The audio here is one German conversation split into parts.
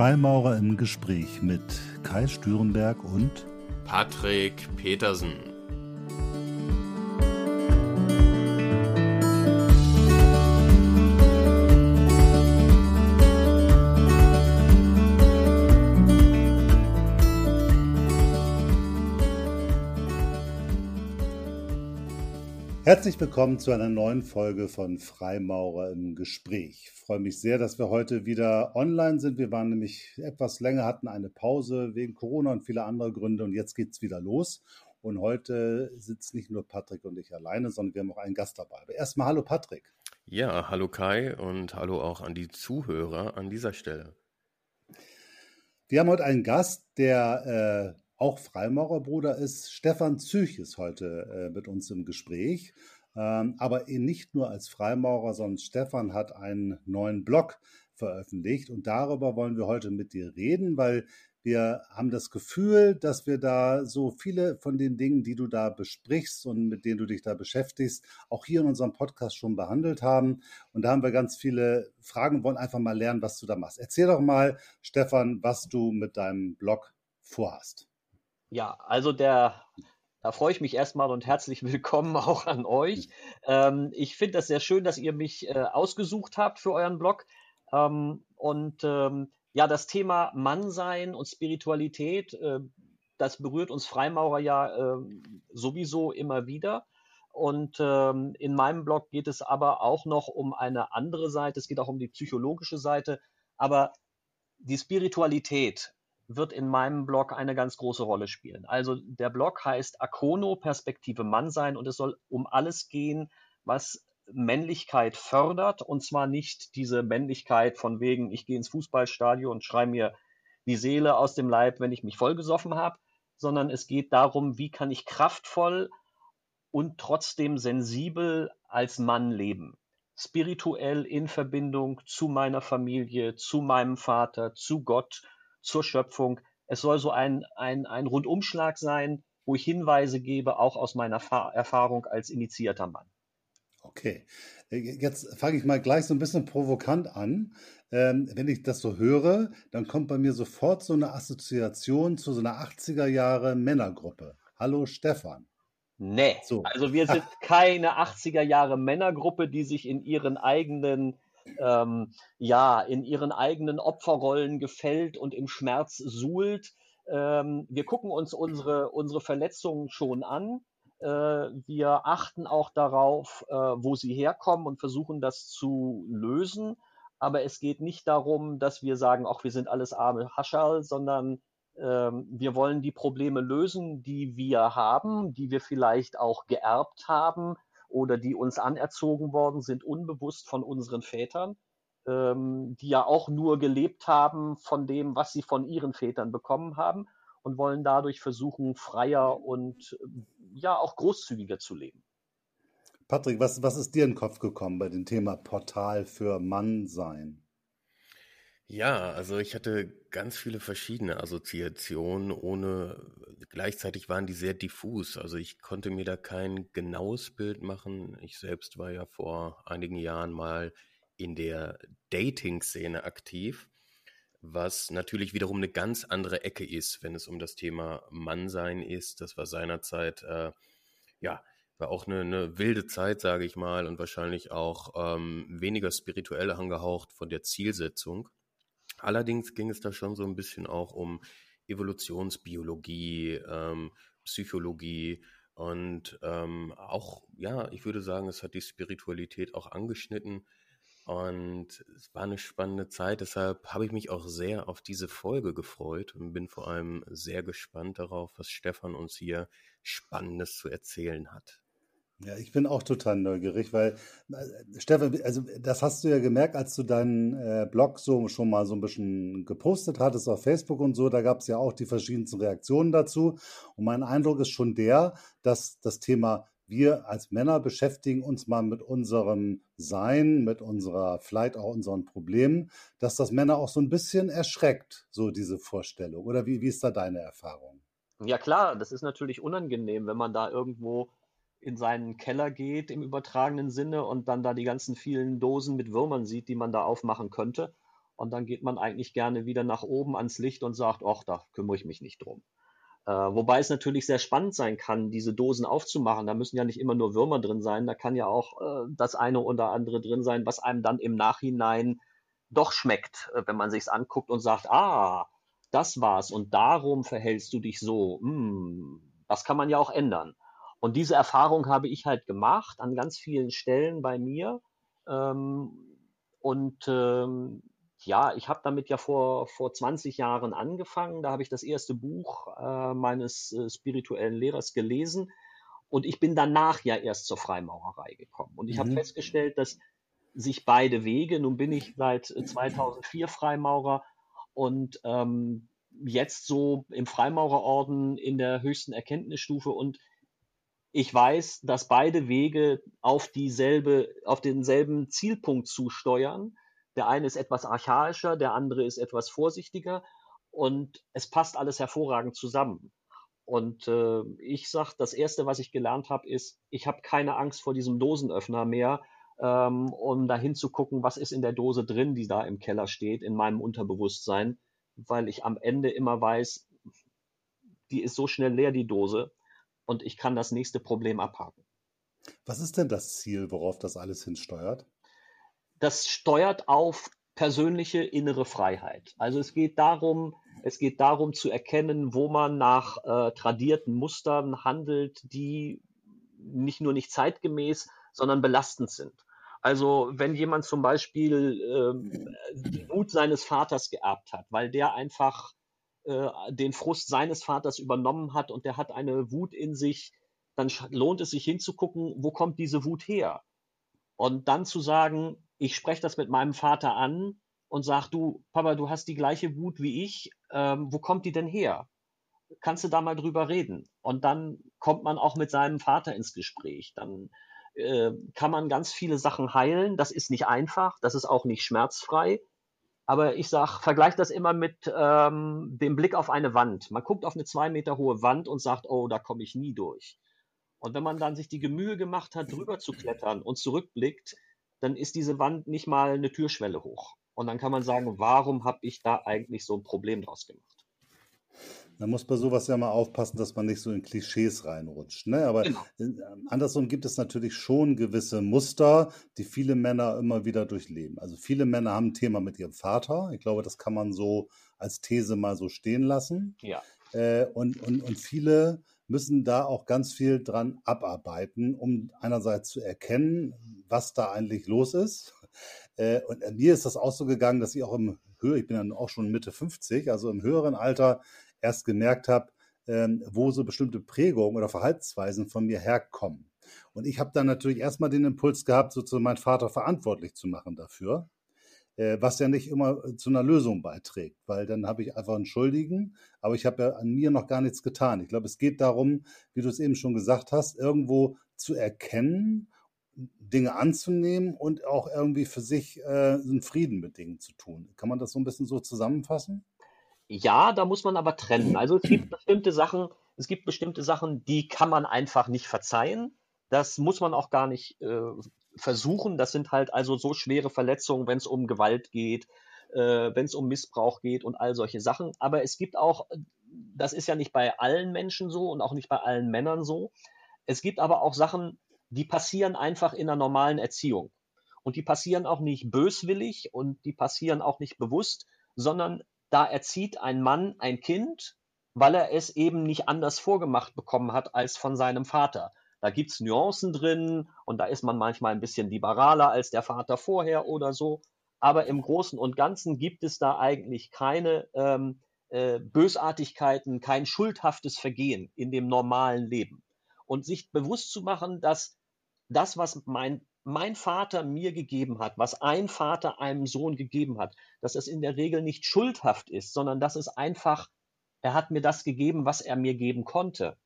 Freimaurer im Gespräch mit Kai Stürenberg und Patrick Petersen. Herzlich willkommen zu einer neuen Folge von Freimaurer im Gespräch. Ich freue mich sehr, dass wir heute wieder online sind. Wir waren nämlich etwas länger, hatten eine Pause wegen Corona und viele andere Gründe und jetzt geht es wieder los. Und heute sitzt nicht nur Patrick und ich alleine, sondern wir haben auch einen Gast dabei. Aber erstmal hallo Patrick. Ja, hallo Kai und hallo auch an die Zuhörer an dieser Stelle. Wir haben heute einen Gast, der äh, auch Freimaurerbruder ist. Stefan Züch ist heute äh, mit uns im Gespräch. Ähm, aber nicht nur als Freimaurer, sondern Stefan hat einen neuen Blog veröffentlicht und darüber wollen wir heute mit dir reden, weil wir haben das Gefühl, dass wir da so viele von den Dingen, die du da besprichst und mit denen du dich da beschäftigst, auch hier in unserem Podcast schon behandelt haben. Und da haben wir ganz viele Fragen und wollen einfach mal lernen, was du da machst. Erzähl doch mal, Stefan, was du mit deinem Blog vorhast. Ja, also der, da freue ich mich erstmal und herzlich willkommen auch an euch. Ähm, ich finde das sehr schön, dass ihr mich äh, ausgesucht habt für euren Blog. Ähm, und ähm, ja, das Thema Mannsein und Spiritualität, äh, das berührt uns Freimaurer ja äh, sowieso immer wieder. Und ähm, in meinem Blog geht es aber auch noch um eine andere Seite. Es geht auch um die psychologische Seite. Aber die Spiritualität, wird in meinem Blog eine ganz große Rolle spielen. Also der Blog heißt Akono Perspektive Mannsein und es soll um alles gehen, was Männlichkeit fördert und zwar nicht diese Männlichkeit von wegen, ich gehe ins Fußballstadion und schreibe mir die Seele aus dem Leib, wenn ich mich vollgesoffen habe, sondern es geht darum, wie kann ich kraftvoll und trotzdem sensibel als Mann leben. Spirituell in Verbindung zu meiner Familie, zu meinem Vater, zu Gott zur Schöpfung. Es soll so ein, ein, ein Rundumschlag sein, wo ich Hinweise gebe, auch aus meiner Fa Erfahrung als initiierter Mann. Okay, äh, jetzt fange ich mal gleich so ein bisschen provokant an. Ähm, wenn ich das so höre, dann kommt bei mir sofort so eine Assoziation zu so einer 80er Jahre Männergruppe. Hallo Stefan. Nee, so. also wir sind keine 80er Jahre Männergruppe, die sich in ihren eigenen ähm, ja, in ihren eigenen Opferrollen gefällt und im Schmerz suhlt. Ähm, wir gucken uns unsere, unsere Verletzungen schon an. Äh, wir achten auch darauf, äh, wo sie herkommen und versuchen das zu lösen. Aber es geht nicht darum, dass wir sagen, ach, wir sind alles arme Haschal, sondern ähm, wir wollen die Probleme lösen, die wir haben, die wir vielleicht auch geerbt haben, oder die uns anerzogen worden sind, unbewusst von unseren Vätern, ähm, die ja auch nur gelebt haben von dem, was sie von ihren Vätern bekommen haben und wollen dadurch versuchen, freier und ja auch großzügiger zu leben. Patrick, was, was ist dir in den Kopf gekommen bei dem Thema Portal für Mannsein? Ja, also ich hatte ganz viele verschiedene Assoziationen, ohne gleichzeitig waren die sehr diffus. Also ich konnte mir da kein genaues Bild machen. Ich selbst war ja vor einigen Jahren mal in der Dating-Szene aktiv, was natürlich wiederum eine ganz andere Ecke ist, wenn es um das Thema Mannsein ist. Das war seinerzeit, äh, ja, war auch eine, eine wilde Zeit, sage ich mal, und wahrscheinlich auch ähm, weniger spirituell angehaucht von der Zielsetzung. Allerdings ging es da schon so ein bisschen auch um Evolutionsbiologie, ähm, Psychologie und ähm, auch, ja, ich würde sagen, es hat die Spiritualität auch angeschnitten. Und es war eine spannende Zeit, deshalb habe ich mich auch sehr auf diese Folge gefreut und bin vor allem sehr gespannt darauf, was Stefan uns hier Spannendes zu erzählen hat. Ja, ich bin auch total neugierig, weil, äh, Stefan, also das hast du ja gemerkt, als du deinen äh, Blog so schon mal so ein bisschen gepostet hattest auf Facebook und so, da gab es ja auch die verschiedensten Reaktionen dazu. Und mein Eindruck ist schon der, dass das Thema wir als Männer beschäftigen uns mal mit unserem Sein, mit unserer, vielleicht auch unseren Problemen, dass das Männer auch so ein bisschen erschreckt, so diese Vorstellung. Oder wie, wie ist da deine Erfahrung? Ja klar, das ist natürlich unangenehm, wenn man da irgendwo in seinen Keller geht im übertragenen Sinne und dann da die ganzen vielen Dosen mit Würmern sieht, die man da aufmachen könnte. Und dann geht man eigentlich gerne wieder nach oben ans Licht und sagt, ach, da kümmere ich mich nicht drum. Äh, wobei es natürlich sehr spannend sein kann, diese Dosen aufzumachen. Da müssen ja nicht immer nur Würmer drin sein, da kann ja auch äh, das eine oder andere drin sein, was einem dann im Nachhinein doch schmeckt, äh, wenn man sich's anguckt und sagt, ah, das war's und darum verhältst du dich so. Hm, das kann man ja auch ändern. Und diese Erfahrung habe ich halt gemacht an ganz vielen Stellen bei mir. Ähm, und ähm, ja, ich habe damit ja vor, vor 20 Jahren angefangen. Da habe ich das erste Buch äh, meines äh, spirituellen Lehrers gelesen. Und ich bin danach ja erst zur Freimaurerei gekommen. Und ich mhm. habe festgestellt, dass sich beide Wege, nun bin ich seit 2004 Freimaurer und ähm, jetzt so im Freimaurerorden in der höchsten Erkenntnisstufe und ich weiß, dass beide Wege auf dieselbe, auf denselben Zielpunkt zusteuern. Der eine ist etwas archaischer, der andere ist etwas vorsichtiger und es passt alles hervorragend zusammen. Und äh, ich sage, das Erste, was ich gelernt habe, ist, ich habe keine Angst vor diesem Dosenöffner mehr, ähm, um dahin zu gucken, was ist in der Dose drin, die da im Keller steht, in meinem Unterbewusstsein, weil ich am Ende immer weiß, die ist so schnell leer, die Dose, und ich kann das nächste Problem abhaken. Was ist denn das Ziel, worauf das alles hinsteuert? Das steuert auf persönliche innere Freiheit. Also es geht darum, es geht darum zu erkennen, wo man nach äh, tradierten Mustern handelt, die nicht nur nicht zeitgemäß, sondern belastend sind. Also wenn jemand zum Beispiel ähm, die Wut seines Vaters geerbt hat, weil der einfach äh, den Frust seines Vaters übernommen hat und der hat eine Wut in sich, dann lohnt es sich hinzugucken, wo kommt diese Wut her? Und dann zu sagen, ich spreche das mit meinem Vater an und sag du, Papa, du hast die gleiche Wut wie ich, ähm, wo kommt die denn her? Kannst du da mal drüber reden? Und dann kommt man auch mit seinem Vater ins Gespräch. Dann äh, kann man ganz viele Sachen heilen. Das ist nicht einfach, das ist auch nicht schmerzfrei. Aber ich sage, vergleiche das immer mit ähm, dem Blick auf eine Wand. Man guckt auf eine zwei Meter hohe Wand und sagt, oh, da komme ich nie durch. Und wenn man dann sich die Gemühe gemacht hat, drüber zu klettern und zurückblickt, dann ist diese Wand nicht mal eine Türschwelle hoch. Und dann kann man sagen, warum habe ich da eigentlich so ein Problem draus gemacht? Da muss bei sowas ja mal aufpassen, dass man nicht so in Klischees reinrutscht. Ne? Aber genau. Äh, andersrum gibt es natürlich schon gewisse Muster, die viele Männer immer wieder durchleben. Also viele Männer haben ein Thema mit ihrem Vater. Ich glaube, das kann man so als These mal so stehen lassen. Ja. Äh, und, und, und viele müssen da auch ganz viel dran abarbeiten, um einerseits zu erkennen, was da eigentlich los ist. Äh, und mir ist das auch so gegangen, dass ich auch im Höhe, ich bin dann auch schon Mitte 50, also im höheren Alter erst gemerkt habe, ähm, wo so bestimmte Prägungen oder Verhaltensweisen von mir herkommen. Und ich habe dann natürlich erstmal den Impuls gehabt, sozusagen meinen Vater verantwortlich zu machen dafür, äh, was ja nicht immer äh, zu einer Lösung beiträgt, weil dann habe ich einfach einen Schuldigen, aber ich habe ja an mir noch gar nichts getan. Ich glaube, es geht darum, wie du es eben schon gesagt hast, irgendwo zu erkennen, Dinge anzunehmen und auch irgendwie für sich äh, einen Frieden mit Dingen zu tun. Kann man das so ein bisschen so zusammenfassen? Ja, da muss man aber trennen. Also es gibt bestimmte Sachen, es gibt bestimmte Sachen, die kann man einfach nicht verzeihen. Das muss man auch gar nicht äh, versuchen. Das sind halt also so schwere Verletzungen, wenn es um Gewalt geht, äh, wenn es um Missbrauch geht und all solche Sachen. Aber es gibt auch, das ist ja nicht bei allen Menschen so und auch nicht bei allen Männern so. Es gibt aber auch Sachen, die passieren einfach in einer normalen Erziehung. Und die passieren auch nicht böswillig und die passieren auch nicht bewusst, sondern da erzieht ein Mann ein Kind, weil er es eben nicht anders vorgemacht bekommen hat als von seinem Vater. Da gibt's Nuancen drin und da ist man manchmal ein bisschen liberaler als der Vater vorher oder so. Aber im Großen und Ganzen gibt es da eigentlich keine ähm, äh, Bösartigkeiten, kein schuldhaftes Vergehen in dem normalen Leben. Und sich bewusst zu machen, dass das, was mein mein Vater mir gegeben hat, was ein Vater einem Sohn gegeben hat, dass es in der Regel nicht schuldhaft ist, sondern dass es einfach, er hat mir das gegeben, was er mir geben konnte,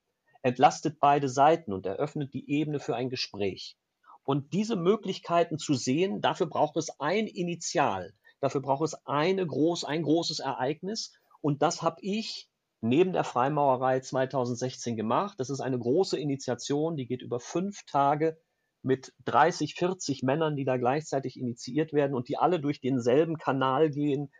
entlastet beide Seiten und eröffnet die Ebene für ein Gespräch. Und diese Möglichkeiten zu sehen, dafür braucht es ein Initial, dafür braucht es eine groß, ein großes Ereignis. Und das habe ich neben der Freimaurerei 2016 gemacht. Das ist eine große Initiation, die geht über fünf Tage mit 30, 40 Männern, die da gleichzeitig initiiert werden und die alle durch denselben Kanal gehen,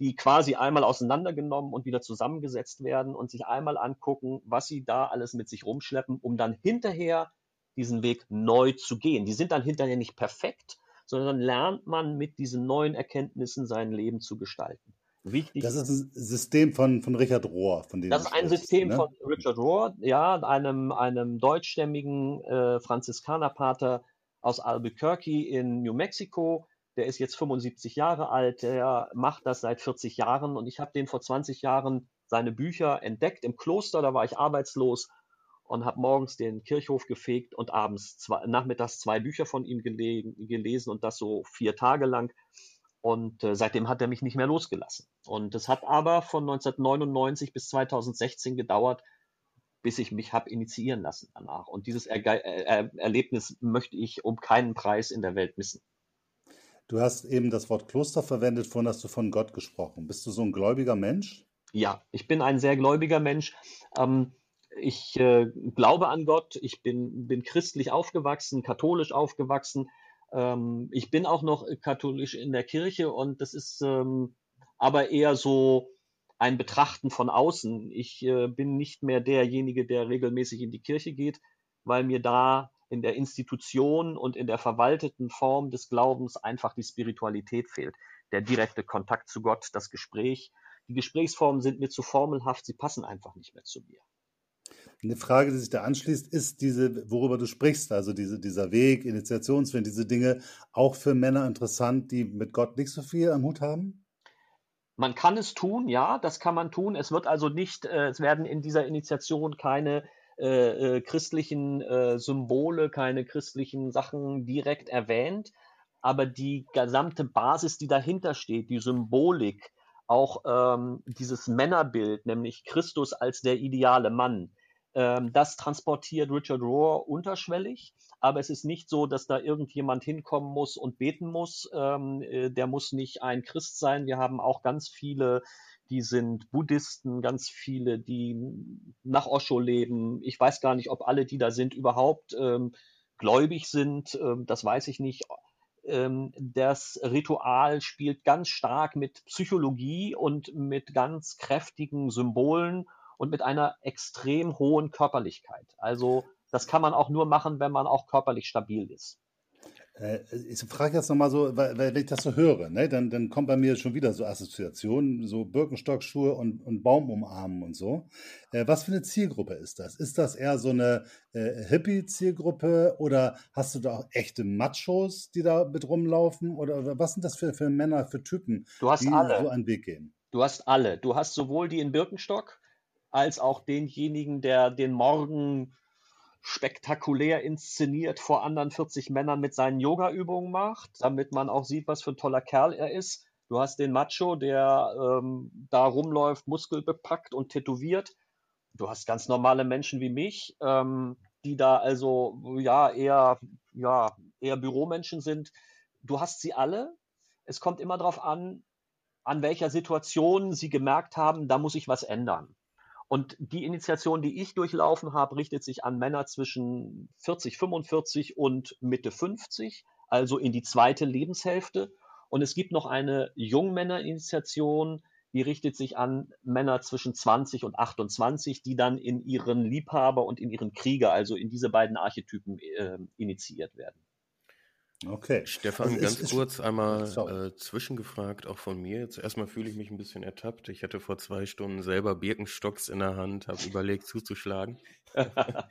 die quasi einmal auseinandergenommen und wieder zusammengesetzt werden und sich einmal angucken, was sie da alles mit sich rumschleppen, um dann hinterher diesen Weg neu zu gehen. Die sind dann hinterher nicht perfekt, sondern lernt man mit diesen neuen Erkenntnissen sein Leben zu gestalten. Wichtig. Das ist ein System von, von Richard Rohr. Von dem das ist ein System ne? von Richard Rohr, ja, einem, einem deutschstämmigen äh, Franziskanerpater aus Albuquerque in New Mexico. Der ist jetzt 75 Jahre alt, der macht das seit 40 Jahren und ich habe den vor 20 Jahren seine Bücher entdeckt im Kloster, da war ich arbeitslos und habe morgens den Kirchhof gefegt und abends zwei, nachmittags zwei Bücher von ihm gelegen, gelesen und das so vier Tage lang. Und äh, seitdem hat er mich nicht mehr losgelassen. Und es hat aber von 1999 bis 2016 gedauert, bis ich mich habe initiieren lassen danach. Und dieses Erge er Erlebnis möchte ich um keinen Preis in der Welt missen. Du hast eben das Wort Kloster verwendet, vorhin hast du von Gott gesprochen. Bist du so ein gläubiger Mensch? Ja, ich bin ein sehr gläubiger Mensch. Ähm, ich äh, glaube an Gott, ich bin, bin christlich aufgewachsen, katholisch aufgewachsen. Ähm, ich bin auch noch katholisch in der Kirche und das ist ähm, aber eher so ein Betrachten von außen. Ich äh, bin nicht mehr derjenige, der regelmäßig in die Kirche geht, weil mir da in der Institution und in der verwalteten Form des Glaubens einfach die Spiritualität fehlt. Der direkte Kontakt zu Gott, das Gespräch. Die Gesprächsformen sind mir zu formelhaft, sie passen einfach nicht mehr zu mir. Eine Frage, die sich da anschließt, ist diese, worüber du sprichst, also diese, dieser Weg, Initiationsweg, diese Dinge auch für Männer interessant, die mit Gott nicht so viel am Hut haben? Man kann es tun, ja, das kann man tun. Es wird also nicht, äh, es werden in dieser Initiation keine äh, äh, christlichen äh, Symbole, keine christlichen Sachen direkt erwähnt, aber die gesamte Basis, die dahinter steht, die Symbolik, auch ähm, dieses Männerbild, nämlich Christus als der ideale Mann, das transportiert Richard Rohr unterschwellig, aber es ist nicht so, dass da irgendjemand hinkommen muss und beten muss. Ähm, äh, der muss nicht ein Christ sein. Wir haben auch ganz viele, die sind Buddhisten, ganz viele, die nach Osho leben. Ich weiß gar nicht, ob alle, die da sind, überhaupt ähm, gläubig sind. Ähm, das weiß ich nicht. Ähm, das Ritual spielt ganz stark mit Psychologie und mit ganz kräftigen Symbolen und mit einer extrem hohen Körperlichkeit. Also das kann man auch nur machen, wenn man auch körperlich stabil ist. Äh, ich frage jetzt nochmal so, weil, weil, wenn ich das so höre, ne, dann, dann kommt bei mir schon wieder so Assoziationen, so Birkenstockschuhe und, und Baum umarmen und so. Äh, was für eine Zielgruppe ist das? Ist das eher so eine äh, Hippie-Zielgruppe oder hast du da auch echte Machos, die da mit rumlaufen? Oder was sind das für, für Männer, für Typen, die alle. so einen Weg gehen? Du hast alle. Du hast sowohl die in Birkenstock, als auch denjenigen, der den Morgen spektakulär inszeniert vor anderen 40 Männern mit seinen Yoga-Übungen macht, damit man auch sieht, was für ein toller Kerl er ist. Du hast den Macho, der ähm, da rumläuft, muskelbepackt und tätowiert. Du hast ganz normale Menschen wie mich, ähm, die da also ja eher ja eher Büromenschen sind. Du hast sie alle. Es kommt immer darauf an, an welcher Situation sie gemerkt haben, da muss ich was ändern. Und die Initiation, die ich durchlaufen habe, richtet sich an Männer zwischen 40, 45 und Mitte 50, also in die zweite Lebenshälfte. Und es gibt noch eine Jungmännerinitiation, die richtet sich an Männer zwischen 20 und 28, die dann in ihren Liebhaber und in ihren Krieger, also in diese beiden Archetypen äh, initiiert werden. Okay. Stefan, also ganz ist, kurz einmal äh, zwischengefragt, auch von mir. Jetzt erstmal fühle ich mich ein bisschen ertappt. Ich hatte vor zwei Stunden selber Birkenstocks in der Hand, habe überlegt zuzuschlagen.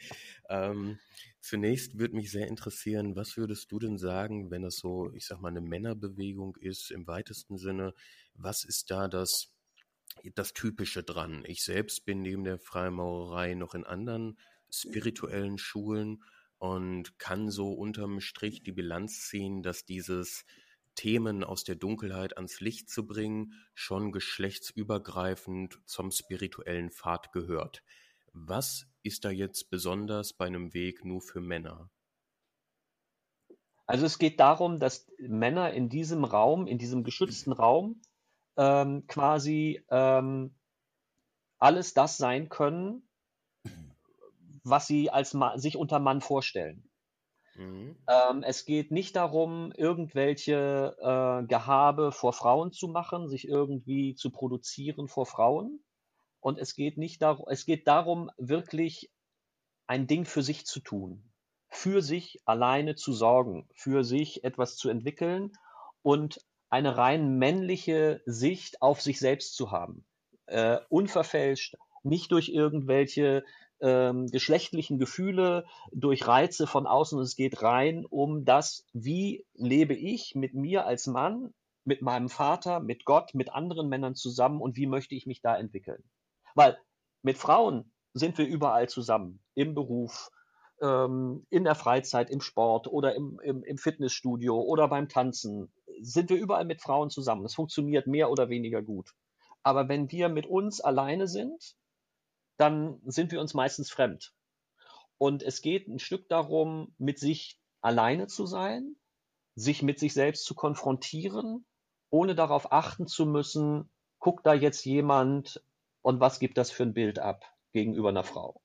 ähm, zunächst würde mich sehr interessieren, was würdest du denn sagen, wenn das so, ich sag mal, eine Männerbewegung ist im weitesten Sinne? Was ist da das, das Typische dran? Ich selbst bin neben der Freimaurerei noch in anderen spirituellen Schulen und kann so unterm Strich die Bilanz ziehen, dass dieses Themen aus der Dunkelheit ans Licht zu bringen, schon geschlechtsübergreifend zum spirituellen Pfad gehört. Was ist da jetzt besonders bei einem Weg nur für Männer? Also es geht darum, dass Männer in diesem Raum, in diesem geschützten Raum, ähm, quasi ähm, alles das sein können, was sie als Ma sich unter Mann vorstellen. Mhm. Ähm, es geht nicht darum, irgendwelche äh, Gehabe vor Frauen zu machen, sich irgendwie zu produzieren vor Frauen. Und es geht nicht darum, es geht darum, wirklich ein Ding für sich zu tun, für sich alleine zu sorgen, für sich etwas zu entwickeln und eine rein männliche Sicht auf sich selbst zu haben. Äh, unverfälscht, nicht durch irgendwelche ähm, geschlechtlichen Gefühle, durch Reize von außen. Es geht rein um das, wie lebe ich mit mir als Mann, mit meinem Vater, mit Gott, mit anderen Männern zusammen und wie möchte ich mich da entwickeln. Weil mit Frauen sind wir überall zusammen, im Beruf, ähm, in der Freizeit, im Sport oder im, im, im Fitnessstudio oder beim Tanzen. Sind wir überall mit Frauen zusammen. Es funktioniert mehr oder weniger gut. Aber wenn wir mit uns alleine sind, dann sind wir uns meistens fremd. Und es geht ein Stück darum, mit sich alleine zu sein, sich mit sich selbst zu konfrontieren, ohne darauf achten zu müssen, guckt da jetzt jemand und was gibt das für ein Bild ab gegenüber einer Frau.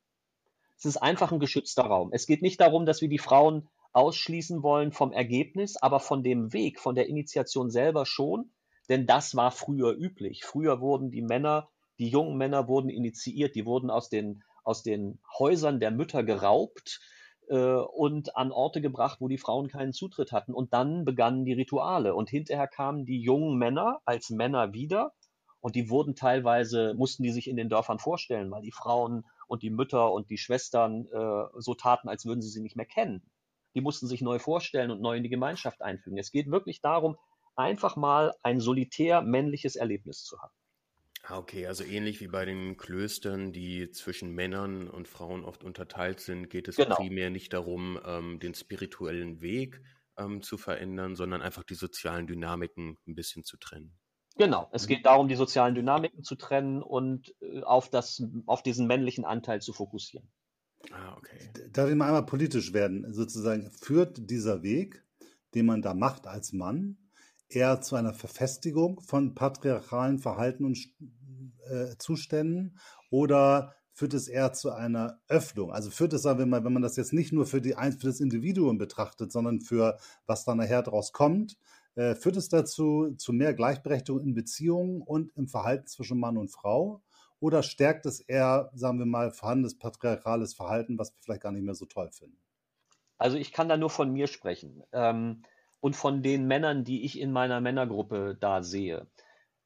Es ist einfach ein geschützter Raum. Es geht nicht darum, dass wir die Frauen ausschließen wollen vom Ergebnis, aber von dem Weg, von der Initiation selber schon, denn das war früher üblich. Früher wurden die Männer die jungen Männer wurden initiiert, die wurden aus den, aus den Häusern der Mütter geraubt äh, und an Orte gebracht, wo die Frauen keinen Zutritt hatten. Und dann begannen die Rituale. Und hinterher kamen die jungen Männer als Männer wieder. Und die wurden teilweise, mussten die sich in den Dörfern vorstellen, weil die Frauen und die Mütter und die Schwestern äh, so taten, als würden sie sie nicht mehr kennen. Die mussten sich neu vorstellen und neu in die Gemeinschaft einfügen. Es geht wirklich darum, einfach mal ein solitär männliches Erlebnis zu haben. Ah, okay, also ähnlich wie bei den Klöstern, die zwischen Männern und Frauen oft unterteilt sind, geht es genau. primär nicht darum, ähm, den spirituellen Weg ähm, zu verändern, sondern einfach die sozialen Dynamiken ein bisschen zu trennen. Genau, es mhm. geht darum, die sozialen Dynamiken zu trennen und äh, auf, das, auf diesen männlichen Anteil zu fokussieren. Ah, okay. Darf ich mal einmal politisch werden? Sozusagen führt dieser Weg, den man da macht als Mann, eher zu einer Verfestigung von patriarchalen Verhalten und äh, Zuständen oder führt es eher zu einer Öffnung? Also führt es, sagen wir mal, wenn man das jetzt nicht nur für, die, für das Individuum betrachtet, sondern für was dann nachher daraus kommt, äh, führt es dazu zu mehr Gleichberechtigung in Beziehungen und im Verhalten zwischen Mann und Frau? Oder stärkt es eher, sagen wir mal, vorhandenes patriarchales Verhalten, was wir vielleicht gar nicht mehr so toll finden? Also ich kann da nur von mir sprechen ähm, und von den Männern, die ich in meiner Männergruppe da sehe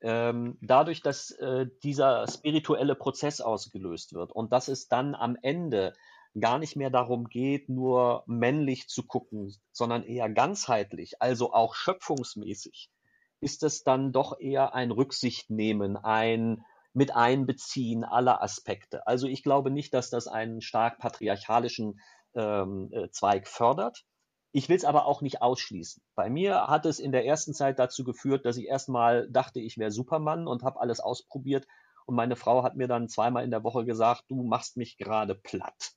ähm, dadurch, dass äh, dieser spirituelle Prozess ausgelöst wird und dass es dann am Ende gar nicht mehr darum geht, nur männlich zu gucken, sondern eher ganzheitlich, also auch schöpfungsmäßig, ist es dann doch eher ein Rücksichtnehmen, ein mit Einbeziehen aller Aspekte. Also ich glaube nicht, dass das einen stark patriarchalischen ähm, äh, Zweig fördert. Ich will es aber auch nicht ausschließen. Bei mir hat es in der ersten Zeit dazu geführt, dass ich erstmal dachte, ich wäre Supermann und habe alles ausprobiert. Und meine Frau hat mir dann zweimal in der Woche gesagt, du machst mich gerade platt,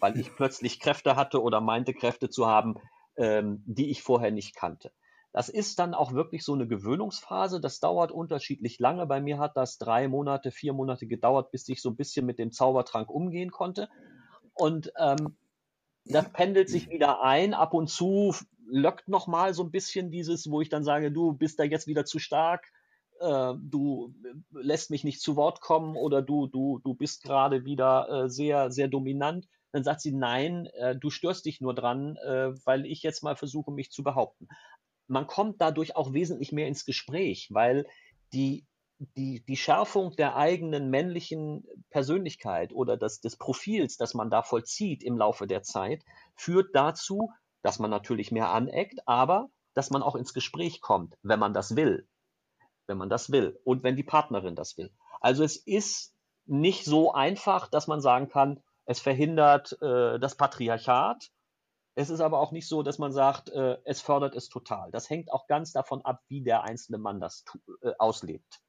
weil ich plötzlich Kräfte hatte oder meinte Kräfte zu haben, ähm, die ich vorher nicht kannte. Das ist dann auch wirklich so eine Gewöhnungsphase. Das dauert unterschiedlich lange. Bei mir hat das drei Monate, vier Monate gedauert, bis ich so ein bisschen mit dem Zaubertrank umgehen konnte. Und ähm, das pendelt sich wieder ein. Ab und zu lockt noch mal so ein bisschen dieses, wo ich dann sage, du bist da jetzt wieder zu stark, äh, du lässt mich nicht zu Wort kommen oder du, du, du bist gerade wieder äh, sehr, sehr dominant. Dann sagt sie, nein, äh, du störst dich nur dran, äh, weil ich jetzt mal versuche, mich zu behaupten. Man kommt dadurch auch wesentlich mehr ins Gespräch, weil die die, die Schärfung der eigenen männlichen Persönlichkeit oder des, des Profils, das man da vollzieht im Laufe der Zeit, führt dazu, dass man natürlich mehr aneckt, aber dass man auch ins Gespräch kommt, wenn man das will. Wenn man das will und wenn die Partnerin das will. Also es ist nicht so einfach, dass man sagen kann, es verhindert äh, das Patriarchat. Es ist aber auch nicht so, dass man sagt, äh, es fördert es total. Das hängt auch ganz davon ab, wie der einzelne Mann das äh, auslebt.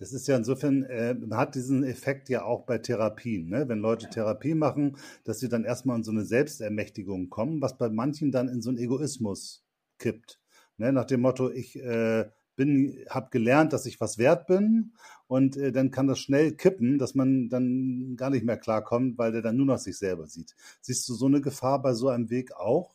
Das ist ja insofern, äh, man hat diesen Effekt ja auch bei Therapien, ne? wenn Leute Therapie machen, dass sie dann erstmal in so eine Selbstermächtigung kommen, was bei manchen dann in so einen Egoismus kippt. Ne? Nach dem Motto, ich äh, bin, habe gelernt, dass ich was wert bin und äh, dann kann das schnell kippen, dass man dann gar nicht mehr klarkommt, weil der dann nur noch sich selber sieht. Siehst du so eine Gefahr bei so einem Weg auch?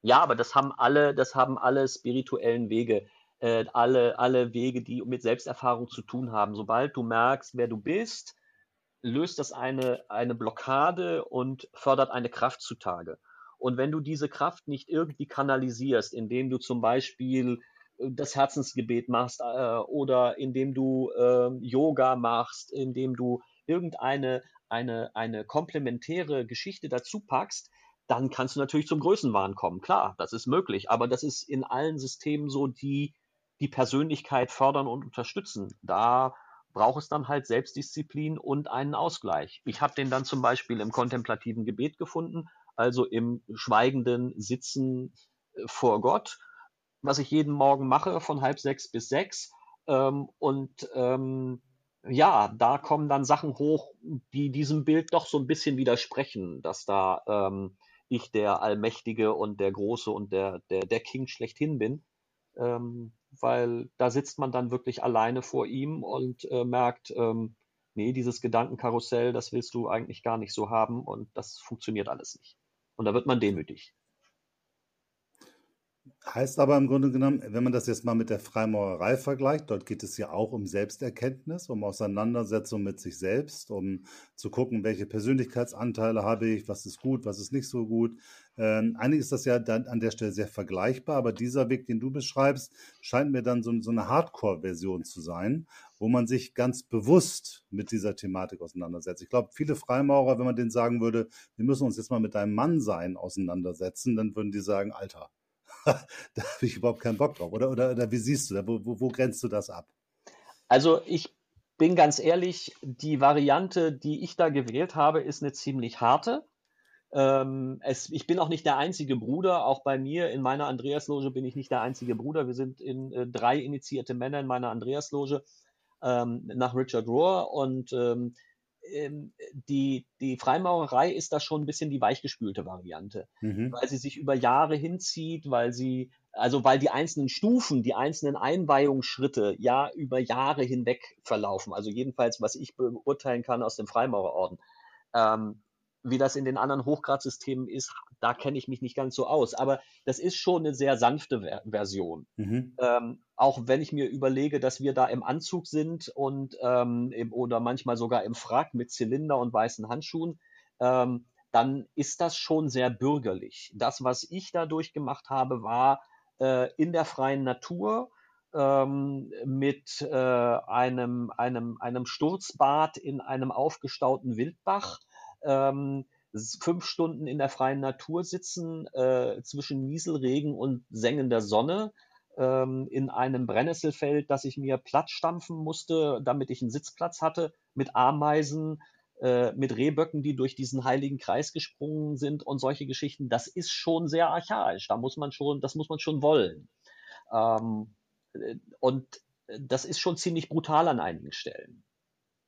Ja, aber das haben alle, das haben alle spirituellen Wege, äh, alle, alle Wege, die mit Selbsterfahrung zu tun haben. Sobald du merkst, wer du bist, löst das eine, eine Blockade und fördert eine Kraft zutage. Und wenn du diese Kraft nicht irgendwie kanalisierst, indem du zum Beispiel äh, das Herzensgebet machst äh, oder indem du äh, Yoga machst, indem du irgendeine eine, eine komplementäre Geschichte dazu packst, dann kannst du natürlich zum Größenwahn kommen. Klar, das ist möglich, aber das ist in allen Systemen so, die die Persönlichkeit fördern und unterstützen. Da braucht es dann halt Selbstdisziplin und einen Ausgleich. Ich habe den dann zum Beispiel im kontemplativen Gebet gefunden, also im schweigenden Sitzen äh, vor Gott, was ich jeden Morgen mache von halb sechs bis sechs. Ähm, und ähm, ja, da kommen dann Sachen hoch, die diesem Bild doch so ein bisschen widersprechen, dass da ähm, ich der Allmächtige und der Große und der, der, der King schlechthin bin. Ähm, weil da sitzt man dann wirklich alleine vor ihm und äh, merkt, ähm, nee, dieses Gedankenkarussell, das willst du eigentlich gar nicht so haben und das funktioniert alles nicht. Und da wird man demütig. Heißt aber im Grunde genommen, wenn man das jetzt mal mit der Freimaurerei vergleicht, dort geht es ja auch um Selbsterkenntnis, um Auseinandersetzung mit sich selbst, um zu gucken, welche Persönlichkeitsanteile habe ich, was ist gut, was ist nicht so gut. Ähm, eigentlich ist das ja dann an der Stelle sehr vergleichbar, aber dieser Weg, den du beschreibst, scheint mir dann so, so eine Hardcore-Version zu sein, wo man sich ganz bewusst mit dieser Thematik auseinandersetzt. Ich glaube, viele Freimaurer, wenn man denen sagen würde, wir müssen uns jetzt mal mit deinem Mannsein auseinandersetzen, dann würden die sagen, Alter, da habe ich überhaupt keinen Bock drauf. Oder, oder, oder wie siehst du da? Wo, wo, wo grenzt du das ab? Also ich bin ganz ehrlich, die Variante, die ich da gewählt habe, ist eine ziemlich harte. Ähm, es, ich bin auch nicht der einzige Bruder. Auch bei mir in meiner Andreasloge bin ich nicht der einzige Bruder. Wir sind in äh, drei initiierte Männer in meiner Andreasloge ähm, nach Richard Rohr und ähm, ähm, die, die Freimaurerei ist da schon ein bisschen die weichgespülte Variante, mhm. weil sie sich über Jahre hinzieht, weil sie, also weil die einzelnen Stufen, die einzelnen Einweihungsschritte ja über Jahre hinweg verlaufen. Also jedenfalls, was ich beurteilen kann aus dem Freimaurerorden. Ähm, wie das in den anderen Hochgradsystemen ist, da kenne ich mich nicht ganz so aus. Aber das ist schon eine sehr sanfte Ver Version. Mhm. Ähm, auch wenn ich mir überlege, dass wir da im Anzug sind und ähm, im, oder manchmal sogar im Frack mit Zylinder und weißen Handschuhen, ähm, dann ist das schon sehr bürgerlich. Das, was ich dadurch gemacht habe, war äh, in der freien Natur ähm, mit äh, einem, einem, einem Sturzbad in einem aufgestauten Wildbach ähm, fünf Stunden in der freien Natur sitzen, äh, zwischen Nieselregen und sengender Sonne, ähm, in einem Brennnesselfeld, das ich mir platt stampfen musste, damit ich einen Sitzplatz hatte, mit Ameisen, äh, mit Rehböcken, die durch diesen heiligen Kreis gesprungen sind und solche Geschichten. Das ist schon sehr archaisch. Da muss man schon, das muss man schon wollen. Ähm, äh, und das ist schon ziemlich brutal an einigen Stellen.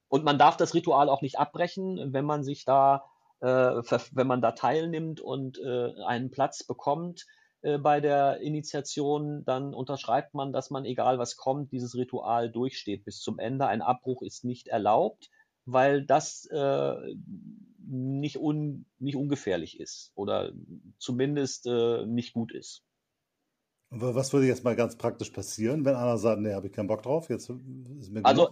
Und man darf das Ritual auch nicht abbrechen, wenn man sich da, äh, wenn man da teilnimmt und äh, einen Platz bekommt äh, bei der Initiation, dann unterschreibt man, dass man, egal was kommt, dieses Ritual durchsteht bis zum Ende. Ein Abbruch ist nicht erlaubt, weil das äh, nicht, un, nicht ungefährlich ist oder zumindest äh, nicht gut ist. Was würde jetzt mal ganz praktisch passieren, wenn einer sagt, nee, habe ich keinen Bock drauf, jetzt ist mir genug? Also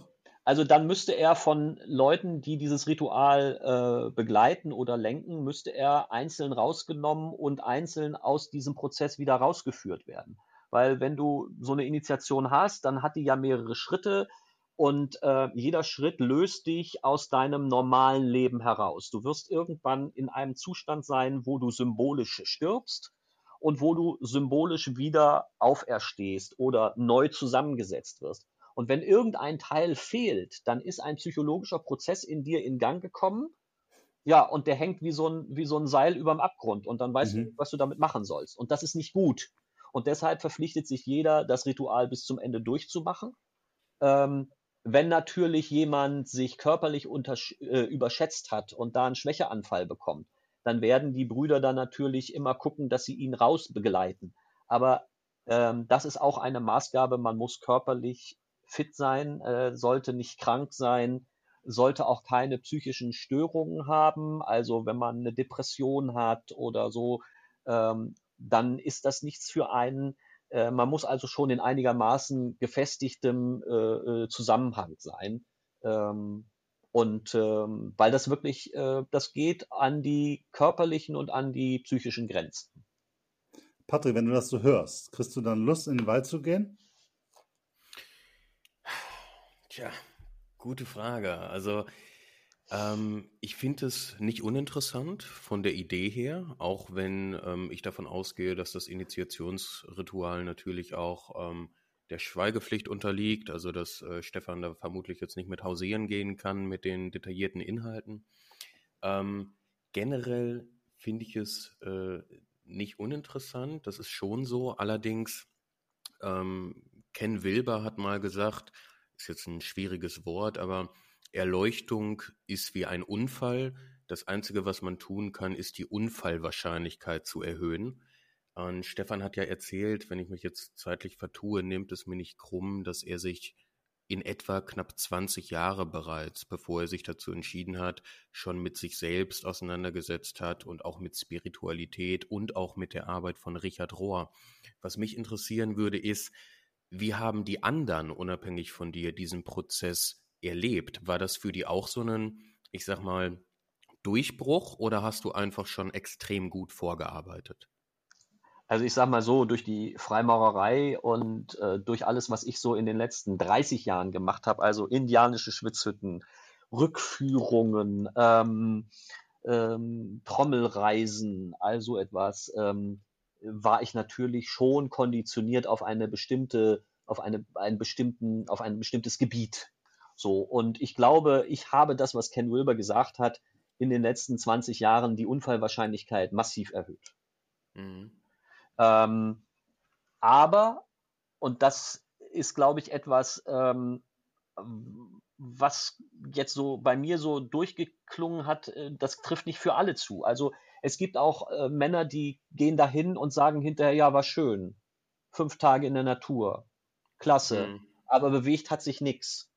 dann müsste er von Leuten, die dieses Ritual äh, begleiten oder lenken, müsste er einzeln rausgenommen und einzeln aus diesem Prozess wieder rausgeführt werden. Weil wenn du so eine Initiation hast, dann hat die ja mehrere Schritte und äh, jeder Schritt löst dich aus deinem normalen Leben heraus. Du wirst irgendwann in einem Zustand sein, wo du symbolisch stirbst und wo du symbolisch wieder auferstehst oder neu zusammengesetzt wirst. Und wenn irgendein Teil fehlt, dann ist ein psychologischer Prozess in dir in Gang gekommen. Ja, und der hängt wie so ein, wie so ein Seil überm Abgrund. Und dann weißt mhm. du, was du damit machen sollst. Und das ist nicht gut. Und deshalb verpflichtet sich jeder, das Ritual bis zum Ende durchzumachen. Ähm, wenn natürlich jemand sich körperlich äh, überschätzt hat und da einen Schwächeanfall bekommt, dann werden die Brüder dann natürlich immer gucken, dass sie ihn rausbegleiten. Aber Ähm, das ist auch eine Maßgabe. Man muss körperlich fit sein, äh, sollte nicht krank sein, sollte auch keine psychischen Störungen haben. Also wenn man eine Depression hat oder so, ähm, dann ist das nichts für einen. Äh, man muss also schon in einigermaßen gefestigtem äh, äh Zusammenhang sein. Ähm, und ähm, weil das wirklich, äh, das geht an die körperlichen und an die psychischen Grenzen. Patrick, wenn du das so hörst, kriegst du dann Lust, in den Wald zu gehen? Tja, gute Frage. Also ähm, ich finde es nicht uninteressant von der Idee her, auch wenn ähm, ich davon ausgehe, dass das Initiationsritual natürlich auch ähm, der Schweigepflicht unterliegt, also dass äh, Stefan da vermutlich jetzt nicht mit hausieren gehen kann mit den detaillierten Inhalten. Ähm, generell finde ich es äh, nicht uninteressant, das ist schon so. Allerdings, ähm, Ken Wilber hat mal gesagt, ist jetzt ein schwieriges Wort, aber Erleuchtung ist wie ein Unfall. Das Einzige, was man tun kann, ist die Unfallwahrscheinlichkeit zu erhöhen. Und Stefan hat ja erzählt, wenn ich mich jetzt zeitlich vertue, nimmt es mir nicht krumm, dass er sich in etwa knapp 20 Jahre bereits, bevor er sich dazu entschieden hat, schon mit sich selbst auseinandergesetzt hat und auch mit Spiritualität und auch mit der Arbeit von Richard Rohr. Was mich interessieren würde, ist, wie haben die anderen, unabhängig von dir, diesen Prozess erlebt? War das für die auch so ein, ich sag mal, Durchbruch oder hast du einfach schon extrem gut vorgearbeitet? Also ich sage mal so, durch die Freimaurerei und äh, durch alles, was ich so in den letzten 30 Jahren gemacht habe, also indianische Schwitzhütten, Rückführungen, ähm, ähm, Trommelreisen, also etwas, ähm, war ich natürlich schon konditioniert auf eine bestimmte, auf eine, einen bestimmten, auf ein bestimmtes Gebiet. So. Und ich glaube, ich habe das, was Ken Wilber gesagt hat, in den letzten 20 Jahren die Unfallwahrscheinlichkeit massiv erhöht. Mhm. Ähm, aber, und das ist, glaube ich, etwas, ähm, was jetzt so bei mir so durchgeklungen hat, äh, das trifft nicht für alle zu. Also es gibt auch äh, Männer, die gehen dahin und sagen hinterher, ja, war schön. Fünf Tage in der Natur. Klasse. Mhm. Aber bewegt hat sich nichts.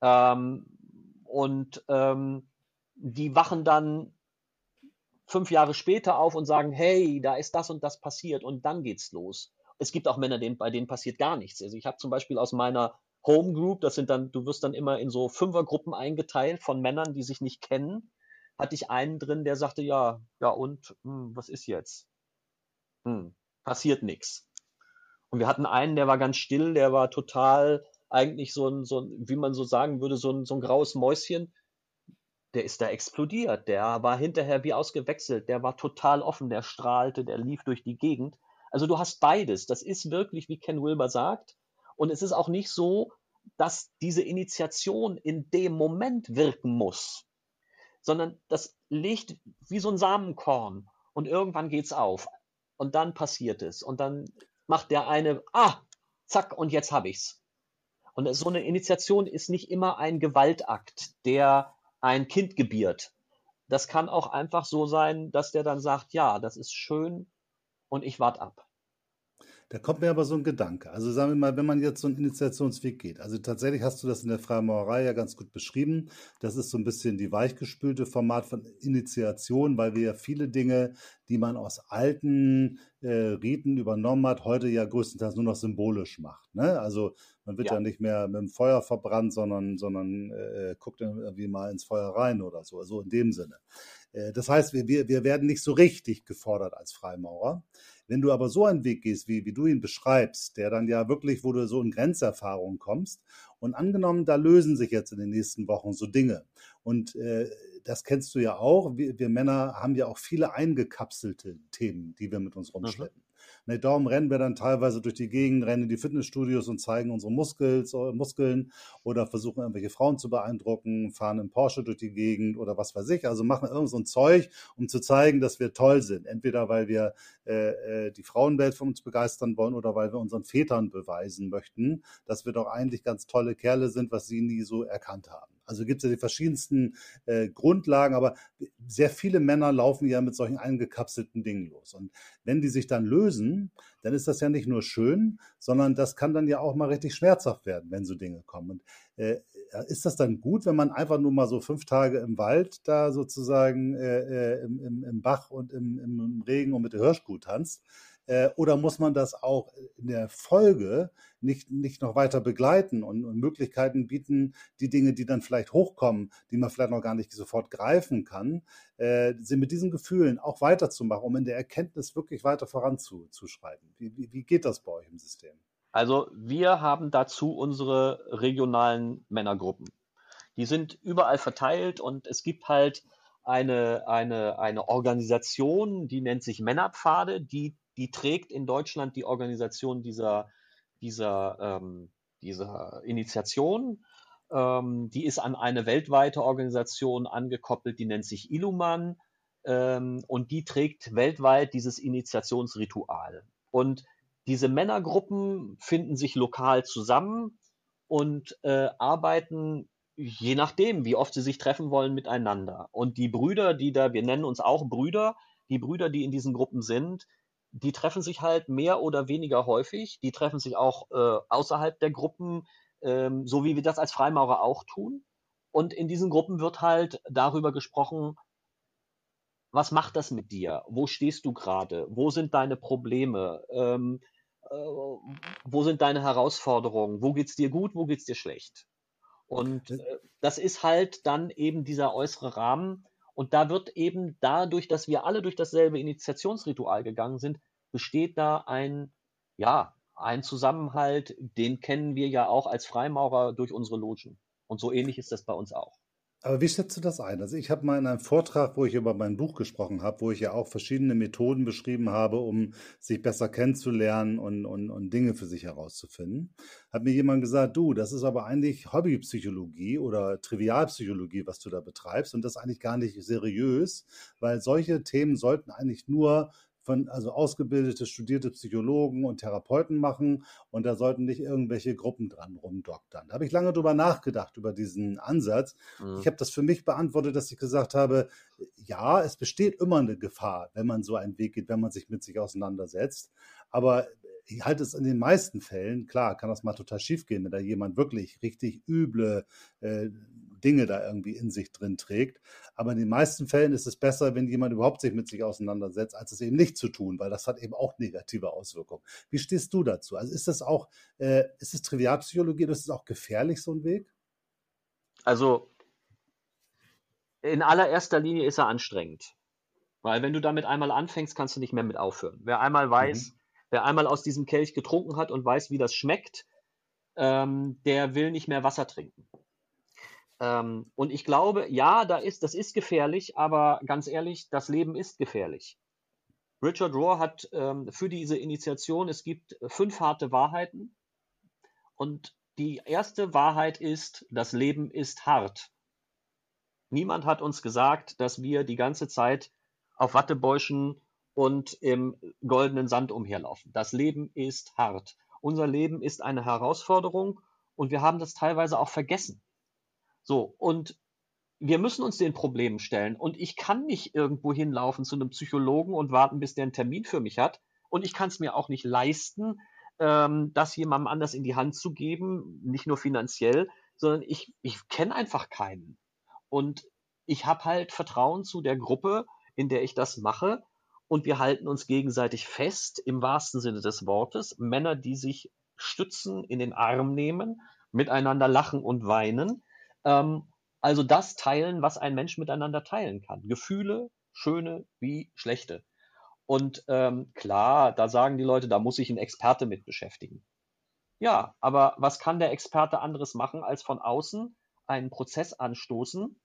Ähm, und ähm, die wachen dann fünf Jahre später auf und sagen, hey, da ist das und das passiert und dann geht's los. Es gibt auch Männer, bei denen passiert gar nichts. Also ich habe zum Beispiel aus meiner Home Group, das sind dann, du wirst dann immer in so Fünfergruppen eingeteilt von Männern, die sich nicht kennen, hatte ich einen drin, der sagte, ja, ja und, hm, was ist jetzt? Hm, passiert nichts. Und wir hatten einen, der war ganz still, der war total eigentlich so ein, so ein wie man so sagen würde, so ein, so ein graues Mäuschen der ist da explodiert. Der war hinterher wie ausgewechselt. Der war total offen. Der strahlte, der lief durch die Gegend. Also du hast beides. Das ist wirklich, wie Ken Wilber sagt. Und es ist auch nicht so, dass diese Initiation in dem Moment wirken muss, sondern das liegt wie so ein Samenkorn und irgendwann geht's auf und dann passiert es und dann macht der eine, ah, zack und jetzt habe ich's. Und so eine Initiation ist nicht immer ein Gewaltakt, der ein Kind gebiert. Das kann auch einfach so sein, dass der dann sagt, ja, das ist schön und ich warte ab. Da kommt mir aber so ein Gedanke. Also sagen wir mal, wenn man jetzt so einen Initiationsweg geht. Also tatsächlich hast du das in der Freimaurerei ja ganz gut beschrieben. Das ist so ein bisschen die weichgespülte Format von Initiation, weil wir ja viele Dinge, die man aus alten äh, Riten übernommen hat, heute ja größtenteils nur noch symbolisch macht. Ne? Also man wird ja. ja. nicht mehr mit dem Feuer verbrannt, sondern, sondern äh, guckt irgendwie mal ins Feuer rein oder so. Also in dem Sinne. Äh, das heißt, wir, wir, wir werden nicht so richtig gefordert als Freimaurer. Wenn du aber so einen Weg gehst, wie, wie du ihn beschreibst, der dann ja wirklich, wo du so in Grenzerfahrung kommst, und angenommen, da lösen sich jetzt in den nächsten Wochen so Dinge. Und äh, das kennst du ja auch. Wir, wir, Männer haben ja auch viele eingekapselte Themen, die wir mit uns mhm. Rumschleppen. Ne, darum rennen wir dann teilweise durch die Gegend, rennen in die Fitnessstudios und zeigen unsere Muskels, äh, Muskeln oder versuchen irgendwelche Frauen zu beeindrucken, fahren im Porsche durch die Gegend oder was weiß ich. Also machen irgend so ein Zeug, um zu zeigen, dass wir toll sind. Entweder weil wir äh, äh, die Frauenwelt von uns begeistern wollen oder weil wir unseren Vätern beweisen möchten, dass wir doch eigentlich ganz tolle Kerle sind, was sie nie so erkannt haben. Also gibt es ja die verschiedensten äh, Grundlagen, aber sehr viele Männer laufen ja mit solchen eingekapselten Dingen los. Und wenn die sich dann lösen, dann ist das ja nicht nur schön, sondern das kann dann ja auch mal richtig schmerzhaft werden, wenn so Dinge kommen. Und äh, ist das dann gut, wenn man einfach nur mal so fünf Tage im Wald da sozusagen äh, äh im, im, im, Bach und im, im, Regen und mit der Hirschkuh tanzt? Äh, oder muss man das auch in der Folge nicht, nicht noch weiter begleiten und, und, Möglichkeiten bieten, die Dinge, die dann vielleicht hochkommen, die man vielleicht noch gar nicht sofort greifen kann, äh, sind mit diesen Gefühlen auch weiterzumachen, um in der Erkenntnis wirklich weiter voranzuschreiten? Wie, wie, wie geht das bei euch im System? Also wir haben dazu unsere regionalen Männergruppen. Die sind überall verteilt und es gibt halt eine, eine, eine Organisation, die nennt sich Männerpfade, die, die trägt in Deutschland die Organisation dieser, dieser, ähm, dieser Initiation. Ähm, die ist an eine weltweite Organisation angekoppelt, die nennt sich Illuman ähm, und die trägt weltweit dieses Initiationsritual. Und diese Männergruppen finden sich lokal zusammen und äh, arbeiten je nachdem, wie oft sie sich treffen wollen, miteinander. Und die Brüder, die da, wir nennen uns auch Brüder, die Brüder, die in diesen Gruppen sind, die treffen sich halt mehr oder weniger häufig. Die treffen sich auch äh, außerhalb der Gruppen, ähm, so wie wir das als Freimaurer auch tun. Und in diesen Gruppen wird halt darüber gesprochen, was macht das mit dir? Wo stehst du gerade? Wo sind deine Probleme? Ähm, äh, wo sind deine Herausforderungen, wo geht es dir gut, wo geht es dir schlecht. Und äh, das ist halt dann eben dieser äußere Rahmen. Und da wird eben dadurch, dass wir alle durch dasselbe Initiationsritual gegangen sind, besteht da ein, ja, ein Zusammenhalt, den kennen wir ja auch als Freimaurer durch unsere Logen. Und so ähnlich ist das bei uns auch. Aber wie schätzt du das ein? Also ich habe mal in einem Vortrag, wo ich über mein Buch gesprochen habe, wo ich ja auch verschiedene Methoden beschrieben habe, um sich besser kennenzulernen und, und, und Dinge für sich herauszufinden, hat mir jemand gesagt, du, das ist aber eigentlich Hobbypsychologie oder Trivialpsychologie, was du da betreibst und das eigentlich gar nicht seriös, weil solche Themen sollten eigentlich nur von, also ausgebildete, studierte Psychologen und Therapeuten machen und da sollten nicht irgendwelche Gruppen dran rumdoktern. Da habe ich lange drüber nachgedacht, über diesen Ansatz. Mhm. Ich habe das für mich beantwortet, dass ich gesagt habe, ja, es besteht immer eine Gefahr, wenn man so einen Weg geht, wenn man sich mit sich auseinandersetzt. Aber ich halte es in den meisten Fällen, klar, kann das mal total schief gehen, wenn da jemand wirklich richtig üble äh, Dinge da irgendwie in sich drin trägt. Aber in den meisten Fällen ist es besser, wenn jemand überhaupt sich mit sich auseinandersetzt, als es eben nicht zu tun, weil das hat eben auch negative Auswirkungen. Wie stehst du dazu? Also ist das auch, äh, ist es Trivialpsychologie, ist es auch gefährlich, so ein Weg? Also in allererster Linie ist er anstrengend. Weil wenn du damit einmal anfängst, kannst du nicht mehr mit aufhören. Wer einmal weiß, mhm. wer einmal aus diesem Kelch getrunken hat und weiß, wie das schmeckt, ähm, der will nicht mehr Wasser trinken. Ähm, und ich glaube, ja, da ist, das ist gefährlich, aber ganz ehrlich, das Leben ist gefährlich. Richard Rohr hat ähm, für diese Initiation, es gibt fünf harte Wahrheiten. Und die erste Wahrheit ist, das Leben ist hart. Niemand hat uns gesagt, dass wir die ganze Zeit auf Wattebäuschen und im goldenen Sand umherlaufen. Das Leben ist hart. Unser Leben ist eine Herausforderung und wir haben das teilweise auch vergessen. So, und wir müssen uns den Problemen stellen. Und ich kann nicht irgendwo hinlaufen zu einem Psychologen und warten, bis der einen Termin für mich hat. Und ich kann es mir auch nicht leisten, ähm, das jemandem anders in die Hand zu geben, nicht nur finanziell, sondern ich, ich kenne einfach keinen. Und ich habe halt Vertrauen zu der Gruppe, in der ich das mache. Und wir halten uns gegenseitig fest, im wahrsten Sinne des Wortes. Männer, die sich stützen, in den Arm nehmen, miteinander lachen und weinen ähm, also das teilen, was ein Mensch miteinander teilen kann. Gefühle, schöne wie schlechte. Und ähm, klar, da sagen die Leute, da muss sich ein Experte mit beschäftigen. Ja, aber was kann der Experte anderes machen, als von außen einen Prozess anstoßen?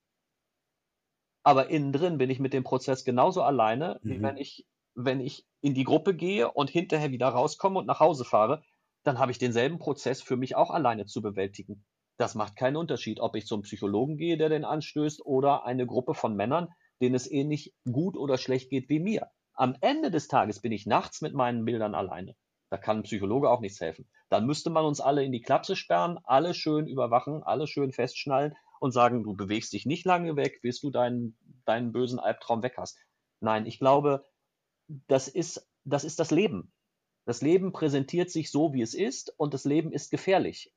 Aber innen drin bin ich mit dem Prozess genauso alleine, mhm. wie wenn ich, wenn ich in die Gruppe gehe und hinterher wieder rauskomme und nach Hause fahre, dann habe ich denselben Prozess für mich auch alleine zu bewältigen. Das macht keinen Unterschied, ob ich zum Psychologen gehe, der den anstößt, oder eine Gruppe von Männern, denen es ähnlich gut oder schlecht geht wie mir. Am Ende des Tages bin ich nachts mit meinen Bildern alleine. Da kann ein Psychologe auch nichts helfen. Dann müsste man uns alle in die Klapse sperren, alle schön überwachen, alle schön festschnallen und sagen, du bewegst dich nicht lange weg, bis du deinen, deinen bösen Albtraum weg hast. Nein, ich glaube, das ist, das ist das Leben. Das Leben präsentiert sich so, wie es ist und das Leben ist gefährlich.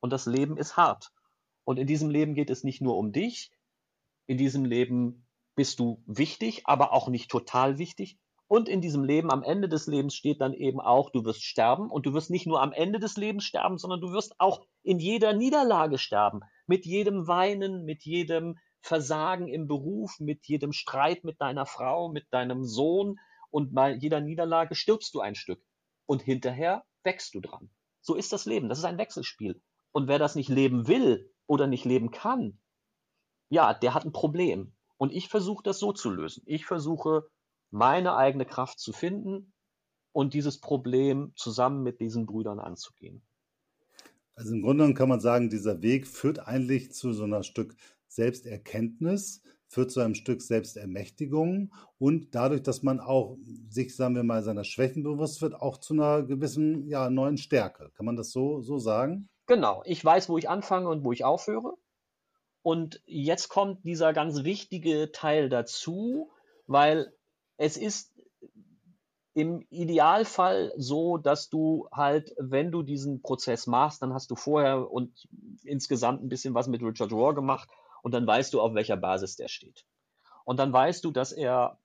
Und das Leben ist hart. Und in diesem Leben geht es nicht nur um dich. In diesem Leben bist du wichtig, aber auch nicht total wichtig. Und in diesem Leben, am Ende des Lebens steht dann eben auch, du wirst sterben. Und du wirst nicht nur am Ende des Lebens sterben, sondern du wirst auch in jeder Niederlage sterben. Mit jedem Weinen, mit jedem Versagen im Beruf, mit jedem Streit mit deiner Frau, mit deinem Sohn, und bei jeder Niederlage stirbst du ein Stück und hinterher wächst du dran. So ist das Leben. Das ist ein Wechselspiel. Und wer das nicht leben will oder nicht leben kann, ja, der hat ein Problem. Und ich versuche das so zu lösen. Ich versuche meine eigene Kraft zu finden und dieses Problem zusammen mit diesen Brüdern anzugehen. Also im Grunde kann man sagen, dieser Weg führt eigentlich zu so einer Stück Selbsterkenntnis, führt zu einem Stück Selbstermächtigung und dadurch, dass man auch sich, sagen wir mal, seiner Schwächen bewusst wird, auch zu einer gewissen ja, neuen Stärke. Kann man das so, so sagen? Genau. Ich weiß, wo ich anfange und wo ich aufhöre. Und jetzt kommt dieser ganz wichtige Teil dazu, weil es ist im Idealfall so, dass du halt, wenn du diesen Prozess machst, dann hast du vorher und insgesamt ein bisschen was mit Richard Rohr gemacht und dann weißt du, auf welcher Basis der steht. Und dann weißt du, dass er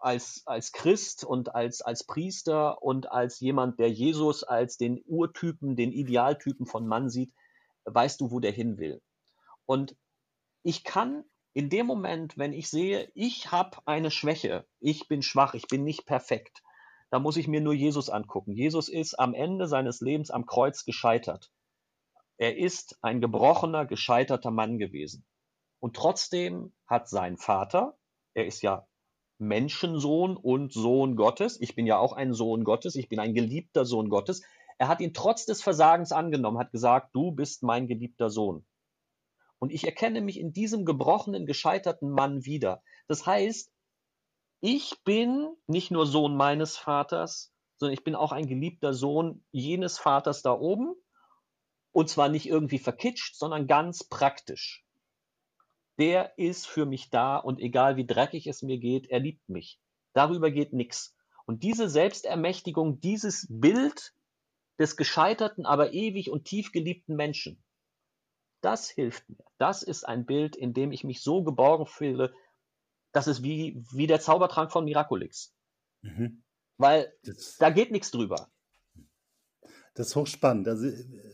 als, als Christ und als, als Priester und als jemand, der Jesus als den Urtypen, den Idealtypen von Mann sieht, weißt du, wo der hin will. Und ich kann in dem Moment, wenn ich sehe, ich habe eine Schwäche, ich bin schwach, ich bin nicht perfekt, da muss ich mir nur Jesus angucken. Jesus ist am Ende seines Lebens am Kreuz gescheitert. Er ist ein gebrochener, gescheiterter Mann gewesen. Und trotzdem hat sein Vater, er ist ja Menschensohn und Sohn Gottes, ich bin ja auch ein Sohn Gottes, ich bin ein geliebter Sohn Gottes, er hat ihn trotz des Versagens angenommen, hat gesagt, du bist mein geliebter Sohn. Und ich erkenne mich in diesem gebrochenen, gescheiterten Mann wieder. Das heißt, ich bin nicht nur Sohn meines Vaters, sondern ich bin auch ein geliebter Sohn jenes Vaters da oben. Und zwar nicht irgendwie verkitscht, sondern ganz praktisch der ist für mich da und egal wie dreckig es mir geht, er liebt mich. Darüber geht nichts. Und diese Selbstermächtigung, dieses Bild des gescheiterten, aber ewig und tief geliebten Menschen, das hilft mir. Das ist ein Bild, in dem ich mich so geborgen fühle, das ist wie, wie der Zaubertrank von Miraculix. Mhm. Weil das, da geht nichts drüber. Das ist hochspannend. Also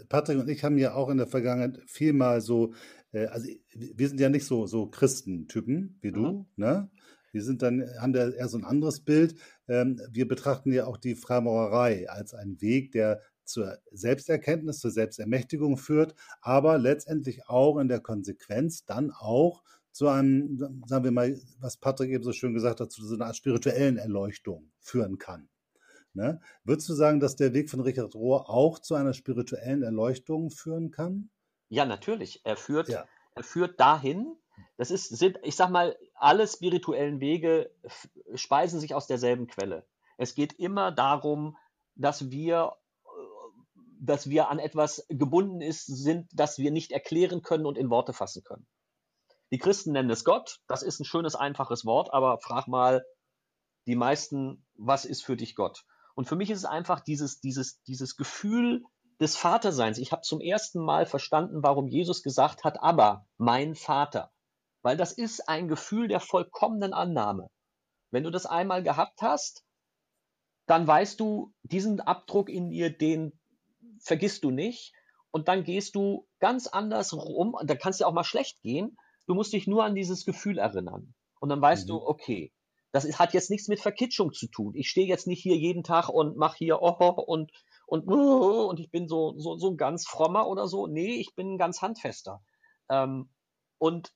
Patrick und ich haben ja auch in der Vergangenheit viel mal so also wir sind ja nicht so, so Christentypen wie du, mhm. ne? Wir sind dann, haben da eher so ein anderes Bild. Ähm, wir betrachten ja auch die Freimaurerei als einen Weg, der zur Selbsterkenntnis, zur Selbstermächtigung führt, aber letztendlich auch in der Konsequenz dann auch zu einem, sagen wir mal, was Patrick eben so schön gesagt hat, zu so einer spirituellen Erleuchtung führen kann. Ne? Würdest du sagen, dass der Weg von Richard Rohr auch zu einer spirituellen Erleuchtung führen kann? Ja, natürlich. Er führt, ja. er führt dahin. Das ist, sind, ich sag mal, alle spirituellen Wege speisen sich aus derselben Quelle. Es geht immer darum, dass wir, äh, dass wir an etwas gebunden ist, sind, das wir nicht erklären können und in Worte fassen können. Die Christen nennen es Gott. Das ist ein schönes, einfaches Wort, aber frag mal die meisten, was ist für dich Gott? Und für mich ist es einfach dieses, dieses, dieses Gefühl des Vaterseins. Ich habe zum ersten Mal verstanden, warum Jesus gesagt hat, aber mein Vater. Weil das ist ein Gefühl der vollkommenen Annahme. Wenn du das einmal gehabt hast, dann weißt du, diesen Abdruck in dir, den vergisst du nicht. Und dann gehst du ganz anders rum. Da kann es ja auch mal schlecht gehen. Du musst dich nur an dieses Gefühl erinnern. Und dann weißt mhm. du, okay, das hat jetzt nichts mit Verkitschung zu tun. Ich stehe jetzt nicht hier jeden Tag und mache hier oh, oh, und und, und ich bin so, so, so ganz frommer oder so. Nee, ich bin ein ganz handfester. Ähm, und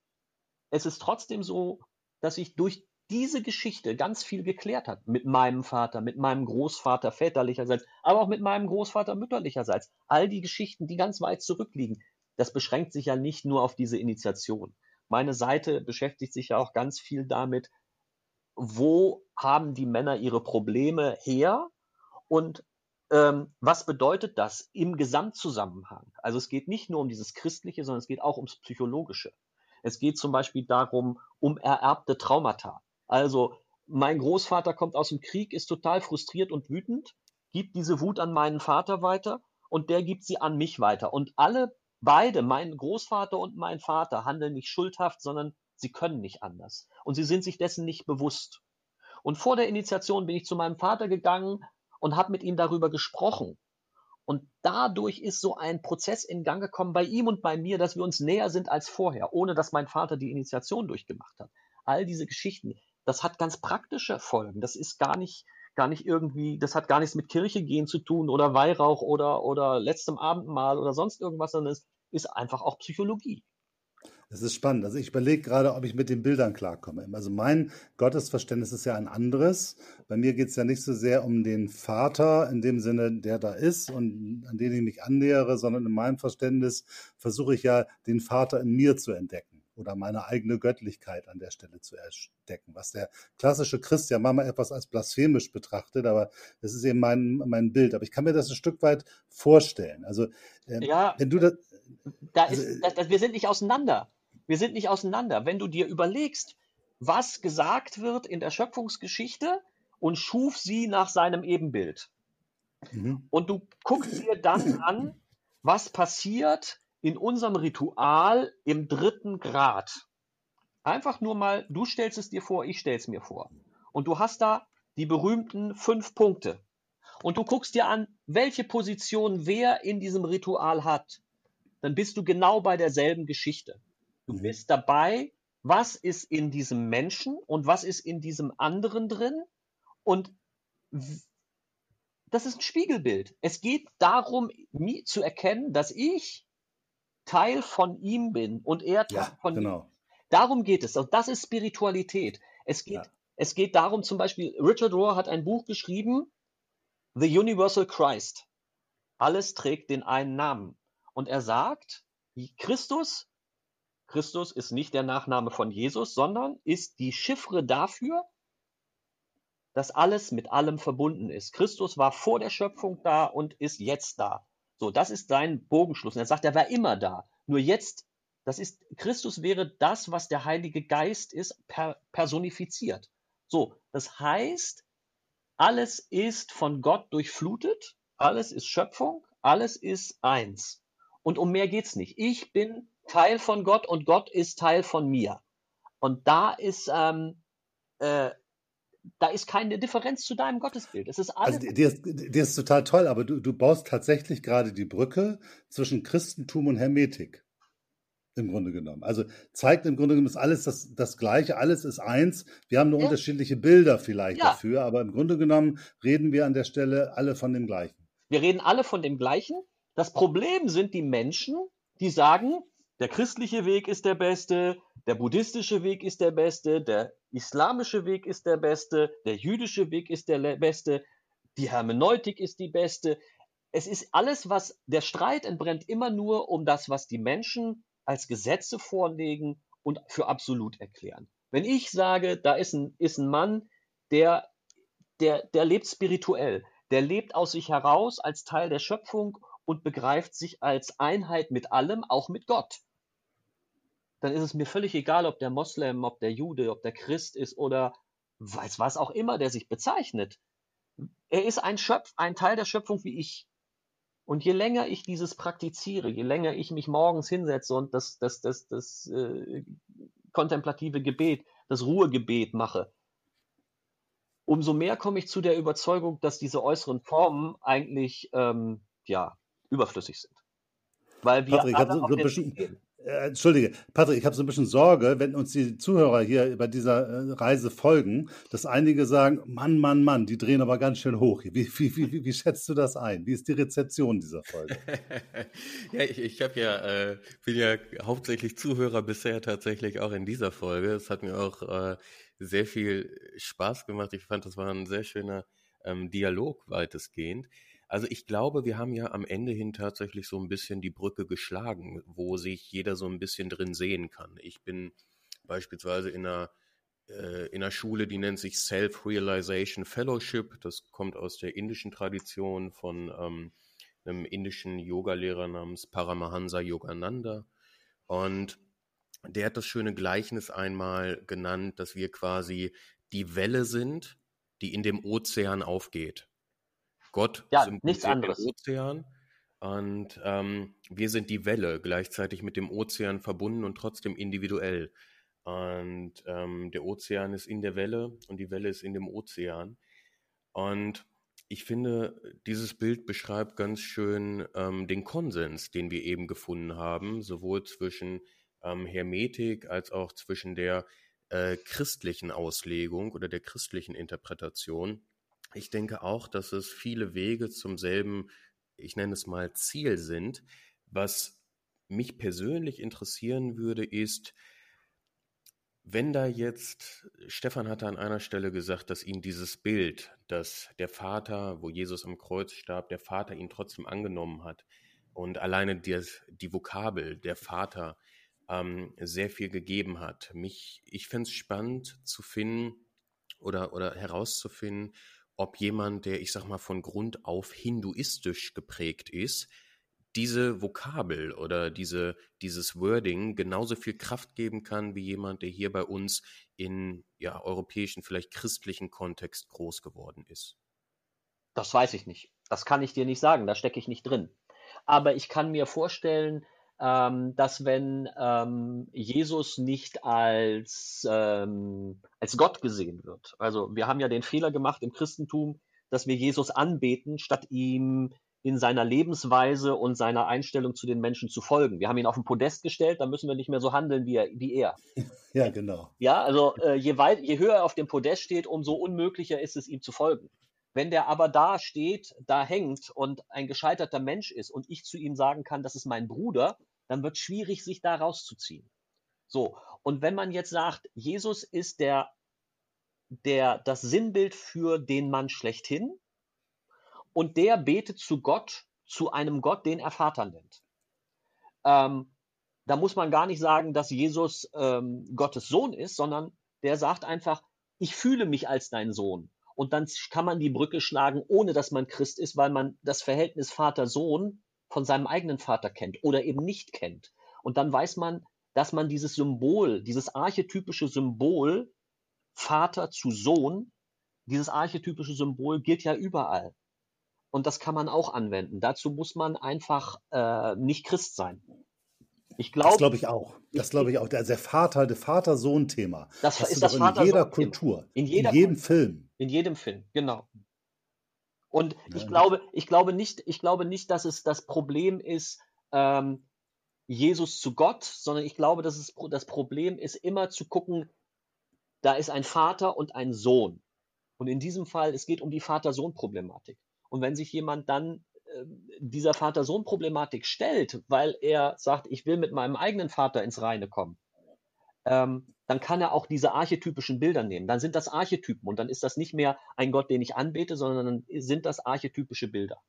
es ist trotzdem so, dass ich durch diese Geschichte ganz viel geklärt hat. Mit meinem Vater, mit meinem Großvater väterlicherseits, aber auch mit meinem Großvater mütterlicherseits. All die Geschichten, die ganz weit zurückliegen. Das beschränkt sich ja nicht nur auf diese Initiation. Meine Seite beschäftigt sich ja auch ganz viel damit, wo haben die Männer ihre Probleme her und ähm, was bedeutet das im Gesamtzusammenhang? Also es geht nicht nur um dieses Christliche, sondern es geht auch ums Psychologische. Es geht zum Beispiel darum, um ererbte Traumata. Also mein Großvater kommt aus dem Krieg, ist total frustriert und wütend, gibt diese Wut an meinen Vater weiter und der gibt sie an mich weiter. Und alle beide, mein Großvater und mein Vater, handeln nicht schuldhaft, sondern sie können nicht anders. Und sie sind sich dessen nicht bewusst. Und vor der Initiation bin ich zu meinem Vater gegangen und habe mit ihm darüber gesprochen. Und dadurch ist so ein Prozess in Gang gekommen bei ihm und bei mir, dass wir uns näher sind als vorher, ohne dass mein Vater die Initiation durchgemacht hat. All diese Geschichten, das hat ganz praktische Folgen. Das ist gar nicht, gar nicht irgendwie, das hat gar nichts mit Kirche gehen zu tun oder Weihrauch oder, oder letztem Abendmahl oder sonst irgendwas, sondern es ist einfach auch Psychologie. Das ist spannend. Also ich überlege gerade, ob ich mit den Bildern klarkomme. Also mein Gottesverständnis ist ja ein anderes. Bei mir geht es ja nicht so sehr um den Vater in dem Sinne, der da ist und an den ich mich annähere, sondern in meinem Verständnis versuche ich ja, den Vater in mir zu entdecken oder meine eigene Göttlichkeit an der Stelle zu entdecken, was der klassische Christ ja manchmal etwas als blasphemisch betrachtet, aber das ist eben mein, mein Bild. Aber ich kann mir das ein Stück weit vorstellen. Also, äh, ja, wenn du das. Da ist, also, das, das, wir sind nicht auseinander. Wir sind nicht auseinander. Wenn du dir überlegst, was gesagt wird in der Schöpfungsgeschichte und schuf sie nach seinem Ebenbild. Mhm. Und du guckst dir dann an, was passiert in unserem Ritual im dritten Grad. Einfach nur mal, du stellst es dir vor, ich stelle es mir vor. Und du hast da die berühmten fünf Punkte. Und du guckst dir an, welche Position wer in diesem Ritual hat. Dann bist du genau bei derselben Geschichte. Du mhm. bist dabei, was ist in diesem Menschen und was ist in diesem anderen drin. Und das ist ein Spiegelbild. Es geht darum, zu erkennen, dass ich Teil von ihm bin und er Teil ja, von genau. ihm. Darum geht es. Und das ist Spiritualität. Es geht, ja. es geht darum, zum Beispiel, Richard Rohr hat ein Buch geschrieben, The Universal Christ. Alles trägt den einen Namen. Und er sagt, Christus Christus ist nicht der Nachname von Jesus, sondern ist die Chiffre dafür, dass alles mit allem verbunden ist. Christus war vor der Schöpfung da und ist jetzt da. So, das ist sein Bogenschluss. Und er sagt, er war immer da. Nur jetzt, das ist, Christus wäre das, was der Heilige Geist ist, per, personifiziert. So, das heißt, alles ist von Gott durchflutet, alles ist Schöpfung, alles ist eins. Und um mehr geht's nicht. Ich bin Teil von Gott und Gott ist Teil von mir. Und da ist, ähm, äh, da ist keine Differenz zu deinem Gottesbild. Es ist alles. Also, dir ist, dir ist total toll, aber du, du baust tatsächlich gerade die Brücke zwischen Christentum und Hermetik. Im Grunde genommen. Also zeigt im Grunde genommen ist alles das, das Gleiche, alles ist eins. Wir haben nur ja. unterschiedliche Bilder vielleicht ja. dafür, aber im Grunde genommen reden wir an der Stelle alle von dem Gleichen. Wir reden alle von dem Gleichen. Das Problem sind die Menschen, die sagen, der christliche Weg ist der beste, der buddhistische Weg ist der beste, der islamische Weg ist der beste, der jüdische Weg ist der beste, die Hermeneutik ist die beste. Es ist alles, was der Streit entbrennt, immer nur um das, was die Menschen als Gesetze vorlegen und für absolut erklären. Wenn ich sage, da ist ein, ist ein Mann, der, der, der lebt spirituell, der lebt aus sich heraus als Teil der Schöpfung und begreift sich als Einheit mit allem, auch mit Gott dann ist es mir völlig egal, ob der Moslem, ob der Jude, ob der Christ ist oder weiß was auch immer, der sich bezeichnet. Er ist ein Schöpf, ein Teil der Schöpfung wie ich. Und je länger ich dieses praktiziere, je länger ich mich morgens hinsetze und das, das, das, das äh, kontemplative Gebet, das Ruhegebet mache, umso mehr komme ich zu der Überzeugung, dass diese äußeren Formen eigentlich ähm, ja, überflüssig sind. Weil wir Patrick, alle so, so bisschen, äh, Entschuldige, Patrick, ich habe so ein bisschen Sorge, wenn uns die Zuhörer hier bei dieser äh, Reise folgen, dass einige sagen, Mann, Mann, Mann, die drehen aber ganz schön hoch. Wie, wie, wie, wie schätzt du das ein? Wie ist die Rezeption dieser Folge? ja, ich, ich habe ja, äh, bin ja hauptsächlich Zuhörer bisher tatsächlich auch in dieser Folge. Es hat mir auch äh, sehr viel Spaß gemacht. Ich fand, das war ein sehr schöner ähm, Dialog weitestgehend. Also ich glaube, wir haben ja am Ende hin tatsächlich so ein bisschen die Brücke geschlagen, wo sich jeder so ein bisschen drin sehen kann. Ich bin beispielsweise in einer äh, in der Schule, die nennt sich Self-Realization Fellowship. Das kommt aus der indischen Tradition von ähm, einem indischen Yogalehrer namens Paramahansa Yogananda. Und der hat das schöne Gleichnis einmal genannt, dass wir quasi die Welle sind, die in dem Ozean aufgeht. Gott ja, nichts anderes. den Ozean und ähm, wir sind die Welle, gleichzeitig mit dem Ozean verbunden und trotzdem individuell. Und ähm, der Ozean ist in der Welle und die Welle ist in dem Ozean. Und ich finde, dieses Bild beschreibt ganz schön ähm, den Konsens, den wir eben gefunden haben, sowohl zwischen ähm, Hermetik als auch zwischen der äh, christlichen Auslegung oder der christlichen Interpretation. Ich denke auch, dass es viele Wege zum selben, ich nenne es mal, Ziel sind. Was mich persönlich interessieren würde, ist, wenn da jetzt, Stefan hatte an einer Stelle gesagt, dass ihn dieses Bild, dass der Vater, wo Jesus am Kreuz starb, der Vater ihn trotzdem angenommen hat und alleine die, die Vokabel, der Vater, ähm, sehr viel gegeben hat. Mich, ich fände es spannend zu finden oder, oder herauszufinden, ob jemand, der, ich sag mal, von Grund auf hinduistisch geprägt ist, diese Vokabel oder diese, dieses Wording genauso viel Kraft geben kann wie jemand, der hier bei uns in ja, europäischen, vielleicht christlichen Kontext groß geworden ist? Das weiß ich nicht. Das kann ich dir nicht sagen. Da stecke ich nicht drin. Aber ich kann mir vorstellen, ähm, dass wenn ähm, Jesus nicht als, ähm, als Gott gesehen wird, also wir haben ja den Fehler gemacht im Christentum, dass wir Jesus anbeten, statt ihm in seiner Lebensweise und seiner Einstellung zu den Menschen zu folgen. Wir haben ihn auf den Podest gestellt, dann müssen wir nicht mehr so handeln wie er. Wie er. Ja, genau. Ja, also äh, je, weit, je höher er auf dem Podest steht, umso unmöglicher ist es, ihm zu folgen. Wenn der aber da steht, da hängt und ein gescheiterter Mensch ist und ich zu ihm sagen kann, das ist mein Bruder, dann wird schwierig, sich da rauszuziehen. So. Und wenn man jetzt sagt, Jesus ist der, der, das Sinnbild für den Mann schlechthin und der betet zu Gott, zu einem Gott, den er Vater nennt. Ähm, da muss man gar nicht sagen, dass Jesus ähm, Gottes Sohn ist, sondern der sagt einfach, ich fühle mich als dein Sohn und dann kann man die Brücke schlagen, ohne dass man Christ ist, weil man das Verhältnis Vater-Sohn von seinem eigenen Vater kennt oder eben nicht kennt. Und dann weiß man, dass man dieses Symbol, dieses archetypische Symbol Vater zu Sohn, dieses archetypische Symbol gilt ja überall. Und das kann man auch anwenden. Dazu muss man einfach äh, nicht Christ sein. Ich glaube, das glaube ich auch. Das glaube ich auch. Der, der Vater, der Vater-Sohn-Thema. Das ist das in jeder Kultur, in, jeder in jedem Film. In jedem Film, genau. Und ich glaube, ich glaube nicht, ich glaube nicht, dass es das Problem ist, ähm, Jesus zu Gott, sondern ich glaube, dass es das Problem ist, immer zu gucken, da ist ein Vater und ein Sohn. Und in diesem Fall, es geht um die Vater-Sohn-Problematik. Und wenn sich jemand dann dieser Vater-Sohn-Problematik stellt, weil er sagt, ich will mit meinem eigenen Vater ins Reine kommen, ähm, dann kann er auch diese archetypischen Bilder nehmen. Dann sind das Archetypen und dann ist das nicht mehr ein Gott, den ich anbete, sondern dann sind das archetypische Bilder.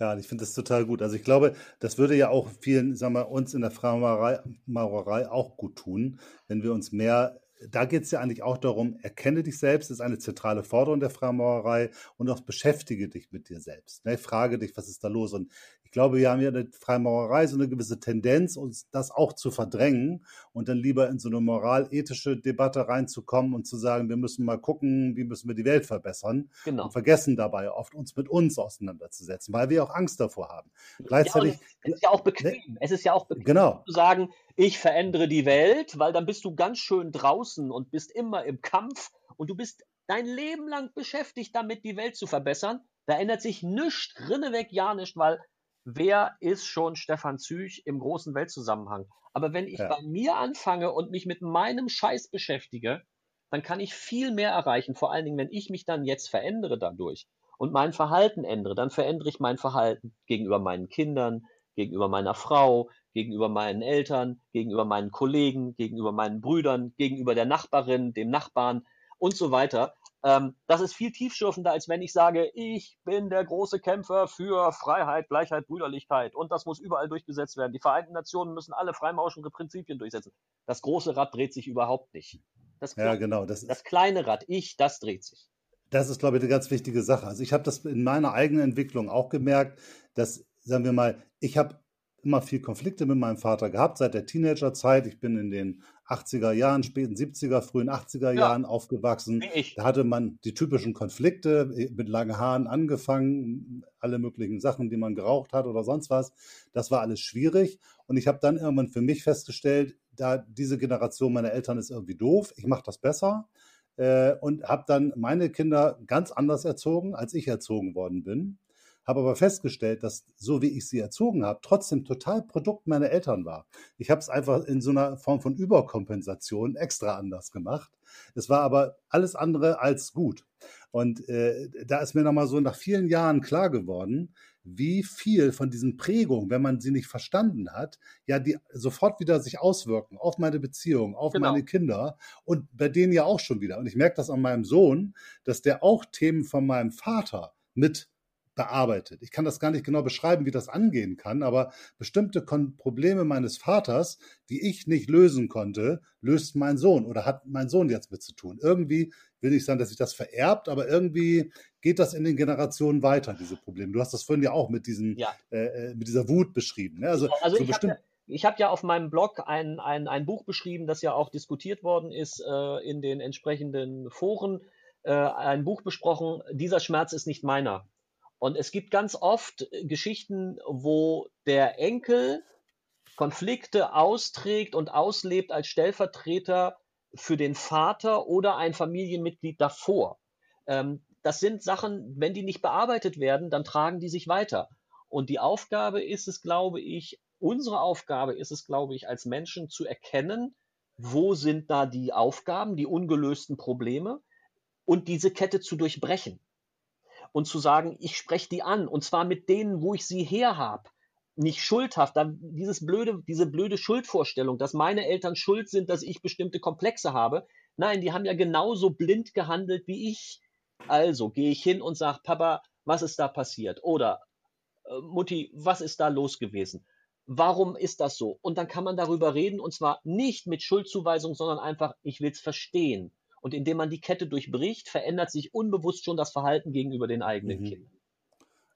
Ja, ich finde das total gut. Also ich glaube, das würde ja auch vielen, sagen wir, uns in der Freimaurerei auch gut tun, wenn wir uns mehr da geht es ja eigentlich auch darum, erkenne dich selbst, ist eine zentrale Forderung der Freimaurerei und auch beschäftige dich mit dir selbst. Ne? Frage dich, was ist da los? Und glaube, wir haben ja in der Freimaurerei so eine gewisse Tendenz, uns das auch zu verdrängen und dann lieber in so eine moralethische Debatte reinzukommen und zu sagen, wir müssen mal gucken, wie müssen wir die Welt verbessern. Genau. Und vergessen dabei oft, uns mit uns auseinanderzusetzen, weil wir auch Angst davor haben. Gleichzeitig. Ja, es ist ja auch bequem. Ne? Es ist ja auch bequem genau. zu sagen, ich verändere die Welt, weil dann bist du ganz schön draußen und bist immer im Kampf und du bist dein Leben lang beschäftigt damit, die Welt zu verbessern. Da ändert sich nichts, rinneweg ja nicht, weil wer ist schon Stefan Züch im großen Weltzusammenhang? Aber wenn ich ja. bei mir anfange und mich mit meinem Scheiß beschäftige, dann kann ich viel mehr erreichen. Vor allen Dingen, wenn ich mich dann jetzt verändere dadurch und mein Verhalten ändere, dann verändere ich mein Verhalten gegenüber meinen Kindern, gegenüber meiner Frau, gegenüber meinen Eltern, gegenüber meinen Kollegen, gegenüber meinen Brüdern, gegenüber der Nachbarin, dem Nachbarn und so weiter. Ähm, das ist viel tiefschürfender, als wenn ich sage, ich bin der große Kämpfer für Freiheit, Gleichheit, Brüderlichkeit und das muss überall durchgesetzt werden. Die Vereinten Nationen müssen alle freimauschende Prinzipien durchsetzen. Das große Rad dreht sich überhaupt nicht. Das, ja, genau. Das, das kleine Rad, ich, das dreht sich. Das ist, glaube ich, eine ganz wichtige Sache. Also ich habe das in meiner eigenen Entwicklung auch gemerkt, dass, sagen wir mal, ich habe immer viel Konflikte mit meinem Vater gehabt seit der Teenagerzeit. Ich bin in den 80er Jahren, späten 70er, frühen 80er Jahren ja, aufgewachsen. Da hatte man die typischen Konflikte äh, mit langen Haaren angefangen, alle möglichen Sachen, die man geraucht hat oder sonst was. Das war alles schwierig. Und ich habe dann irgendwann für mich festgestellt, da diese Generation meiner Eltern ist irgendwie doof, ich mache das besser äh, und habe dann meine Kinder ganz anders erzogen, als ich erzogen worden bin habe aber festgestellt, dass so wie ich sie erzogen habe, trotzdem total Produkt meiner Eltern war. Ich habe es einfach in so einer Form von Überkompensation extra anders gemacht. Es war aber alles andere als gut. Und äh, da ist mir nochmal so nach vielen Jahren klar geworden, wie viel von diesen Prägungen, wenn man sie nicht verstanden hat, ja, die sofort wieder sich auswirken auf meine Beziehung, auf genau. meine Kinder und bei denen ja auch schon wieder. Und ich merke das an meinem Sohn, dass der auch Themen von meinem Vater mit bearbeitet. Ich kann das gar nicht genau beschreiben, wie das angehen kann, aber bestimmte Kon Probleme meines Vaters, die ich nicht lösen konnte, löst mein Sohn oder hat mein Sohn jetzt mit zu tun. Irgendwie will ich sagen, dass sich das vererbt, aber irgendwie geht das in den Generationen weiter, diese Probleme. Du hast das vorhin ja auch mit, diesen, ja. Äh, äh mit dieser Wut beschrieben. Ne? Also, also so ich habe ja, hab ja auf meinem Blog ein, ein, ein Buch beschrieben, das ja auch diskutiert worden ist äh, in den entsprechenden Foren. Äh, ein Buch besprochen, dieser Schmerz ist nicht meiner. Und es gibt ganz oft äh, Geschichten, wo der Enkel Konflikte austrägt und auslebt als Stellvertreter für den Vater oder ein Familienmitglied davor. Ähm, das sind Sachen, wenn die nicht bearbeitet werden, dann tragen die sich weiter. Und die Aufgabe ist es, glaube ich, unsere Aufgabe ist es, glaube ich, als Menschen zu erkennen, wo sind da die Aufgaben, die ungelösten Probleme und diese Kette zu durchbrechen und zu sagen, ich spreche die an und zwar mit denen, wo ich sie her habe. Nicht schuldhaft, dann dieses blöde, diese blöde Schuldvorstellung, dass meine Eltern schuld sind, dass ich bestimmte Komplexe habe. Nein, die haben ja genauso blind gehandelt wie ich. Also gehe ich hin und sage, Papa, was ist da passiert? Oder äh, Mutti, was ist da los gewesen? Warum ist das so? Und dann kann man darüber reden und zwar nicht mit Schuldzuweisung, sondern einfach, ich will es verstehen. Und indem man die Kette durchbricht, verändert sich unbewusst schon das Verhalten gegenüber den eigenen mhm. Kindern.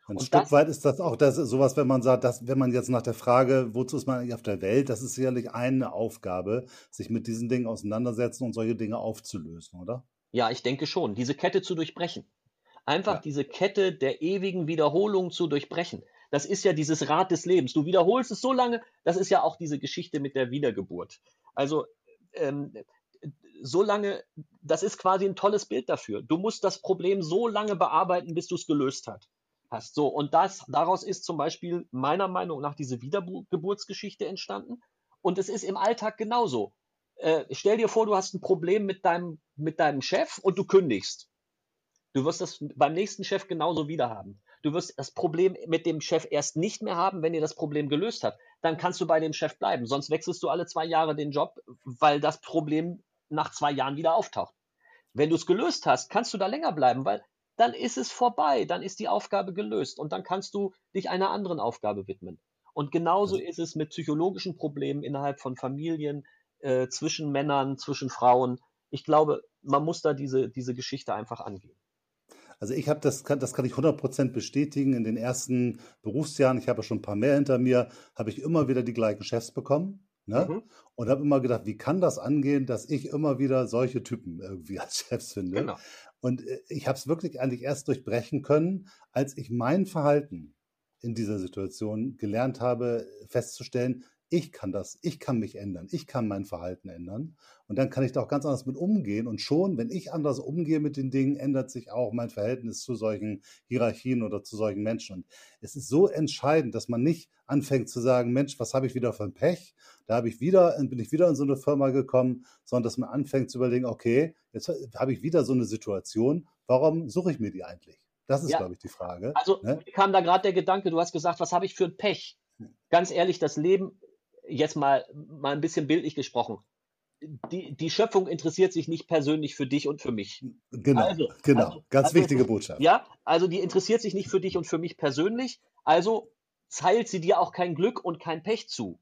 Ein und Stück das, weit ist das auch das, sowas, wenn man sagt, dass, wenn man jetzt nach der Frage, wozu ist man eigentlich auf der Welt, das ist sicherlich eine Aufgabe, sich mit diesen Dingen auseinandersetzen und solche Dinge aufzulösen, oder? Ja, ich denke schon, diese Kette zu durchbrechen. Einfach ja. diese Kette der ewigen Wiederholung zu durchbrechen. Das ist ja dieses Rad des Lebens. Du wiederholst es so lange, das ist ja auch diese Geschichte mit der Wiedergeburt. Also ähm, so lange, das ist quasi ein tolles Bild dafür. Du musst das Problem so lange bearbeiten, bis du es gelöst hast. So, und das, daraus ist zum Beispiel meiner Meinung nach diese Wiedergeburtsgeschichte entstanden. Und es ist im Alltag genauso. Äh, stell dir vor, du hast ein Problem mit deinem, mit deinem Chef und du kündigst. Du wirst das beim nächsten Chef genauso wieder haben. Du wirst das Problem mit dem Chef erst nicht mehr haben, wenn ihr das Problem gelöst habt. Dann kannst du bei dem Chef bleiben. Sonst wechselst du alle zwei Jahre den Job, weil das Problem nach zwei Jahren wieder auftaucht. Wenn du es gelöst hast, kannst du da länger bleiben, weil dann ist es vorbei, dann ist die Aufgabe gelöst und dann kannst du dich einer anderen Aufgabe widmen. Und genauso ist es mit psychologischen Problemen innerhalb von Familien, äh, zwischen Männern, zwischen Frauen. Ich glaube, man muss da diese, diese Geschichte einfach angehen. Also ich habe das, kann, das kann ich 100% bestätigen. In den ersten Berufsjahren, ich habe schon ein paar mehr hinter mir, habe ich immer wieder die gleichen Chefs bekommen. Ne? Mhm. Und habe immer gedacht, wie kann das angehen, dass ich immer wieder solche Typen irgendwie als Chefs finde? Genau. Und äh, ich habe es wirklich eigentlich erst durchbrechen können, als ich mein Verhalten in dieser Situation gelernt habe, festzustellen, ich kann das, ich kann mich ändern, ich kann mein Verhalten ändern. Und dann kann ich da auch ganz anders mit umgehen. Und schon, wenn ich anders umgehe mit den Dingen, ändert sich auch mein Verhältnis zu solchen Hierarchien oder zu solchen Menschen. Und es ist so entscheidend, dass man nicht anfängt zu sagen, Mensch, was habe ich wieder für ein Pech? Da habe ich wieder, bin ich wieder in so eine Firma gekommen, sondern dass man anfängt zu überlegen, okay, jetzt habe ich wieder so eine Situation, warum suche ich mir die eigentlich? Das ist, ja. glaube ich, die Frage. Also ne? kam da gerade der Gedanke, du hast gesagt, was habe ich für ein Pech? Hm. Ganz ehrlich, das Leben jetzt mal, mal ein bisschen bildlich gesprochen. die, die Schöpfung interessiert sich nicht persönlich für dich und für mich. Genau, also, genau. Also, ganz also, wichtige Botschaft. Ja, also die interessiert sich nicht für dich und für mich persönlich. Also zeilt sie dir auch kein Glück und kein Pech zu.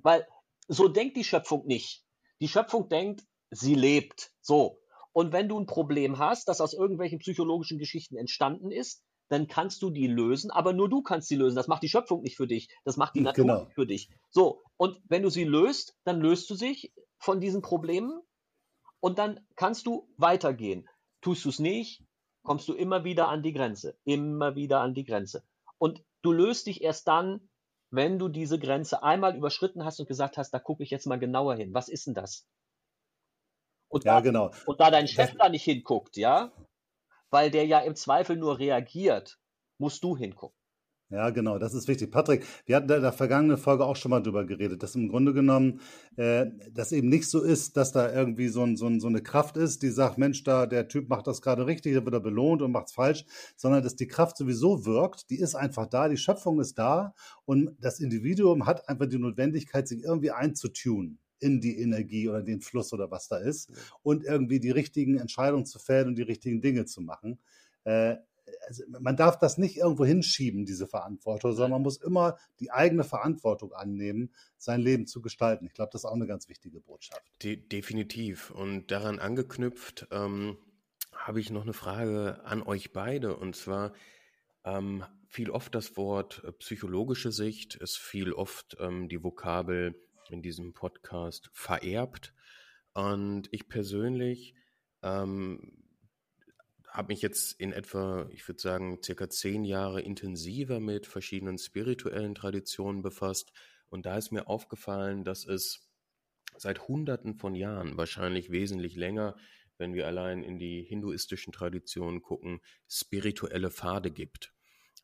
Weil so denkt die Schöpfung nicht. Die Schöpfung denkt, sie lebt. So. Und wenn du ein Problem hast, das aus irgendwelchen psychologischen Geschichten entstanden ist, dann kannst du die lösen, aber nur du kannst sie lösen. Das macht die Schöpfung nicht für dich. Das macht die Natur genau. nicht für dich. So. Und wenn du sie löst, dann löst du sich von diesen Problemen und dann kannst du weitergehen. Tust du es nicht, kommst du immer wieder an die Grenze. Immer wieder an die Grenze. Und du löst dich erst dann, wenn du diese Grenze einmal überschritten hast und gesagt hast, da gucke ich jetzt mal genauer hin. Was ist denn das? Und ja, da, genau. Und da dein Chef das, da nicht hinguckt, ja, weil der ja im Zweifel nur reagiert, musst du hingucken. Ja, genau, das ist wichtig. Patrick, wir hatten in der vergangenen Folge auch schon mal drüber geredet, dass im Grunde genommen äh, das eben nicht so ist, dass da irgendwie so, ein, so, ein, so eine Kraft ist, die sagt, Mensch, da der Typ macht das gerade richtig, der wird er belohnt und macht's falsch, sondern dass die Kraft sowieso wirkt, die ist einfach da, die Schöpfung ist da und das Individuum hat einfach die Notwendigkeit, sich irgendwie einzutun in die Energie oder den Fluss oder was da ist und irgendwie die richtigen Entscheidungen zu fällen und die richtigen Dinge zu machen. Äh, also man darf das nicht irgendwo hinschieben, diese Verantwortung, sondern man muss immer die eigene Verantwortung annehmen, sein Leben zu gestalten. Ich glaube, das ist auch eine ganz wichtige Botschaft. De definitiv. Und daran angeknüpft ähm, habe ich noch eine Frage an euch beide. Und zwar ähm, fiel oft das Wort äh, psychologische Sicht, es fiel oft ähm, die Vokabel in diesem Podcast vererbt. Und ich persönlich ähm, habe mich jetzt in etwa, ich würde sagen, circa zehn Jahre intensiver mit verschiedenen spirituellen Traditionen befasst. Und da ist mir aufgefallen, dass es seit Hunderten von Jahren, wahrscheinlich wesentlich länger, wenn wir allein in die hinduistischen Traditionen gucken, spirituelle Pfade gibt.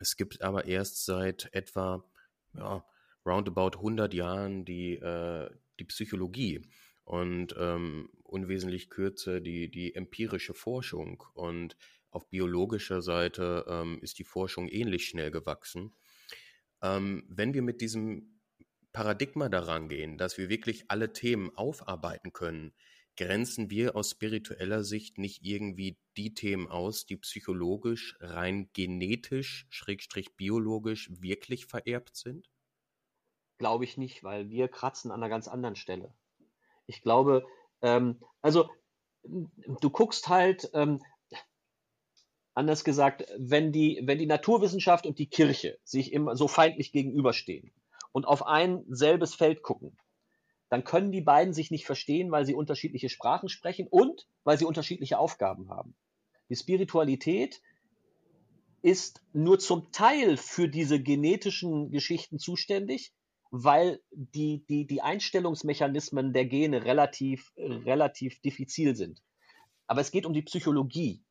Es gibt aber erst seit etwa ja, roundabout 100 Jahren die, äh, die Psychologie und ähm, unwesentlich kürzer die, die empirische Forschung. Und auf biologischer Seite ähm, ist die Forschung ähnlich schnell gewachsen. Ähm, wenn wir mit diesem Paradigma daran gehen, dass wir wirklich alle Themen aufarbeiten können, grenzen wir aus spiritueller Sicht nicht irgendwie die Themen aus, die psychologisch, rein genetisch, schrägstrich biologisch wirklich vererbt sind? Glaube ich nicht, weil wir kratzen an einer ganz anderen Stelle. Ich glaube, ähm, also du guckst halt, ähm, anders gesagt, wenn die, wenn die Naturwissenschaft und die Kirche sich immer so feindlich gegenüberstehen und auf ein selbes Feld gucken, dann können die beiden sich nicht verstehen, weil sie unterschiedliche Sprachen sprechen und weil sie unterschiedliche Aufgaben haben. Die Spiritualität ist nur zum Teil für diese genetischen Geschichten zuständig, weil die, die, die Einstellungsmechanismen der Gene relativ, relativ diffizil sind. Aber es geht um die Psychologie.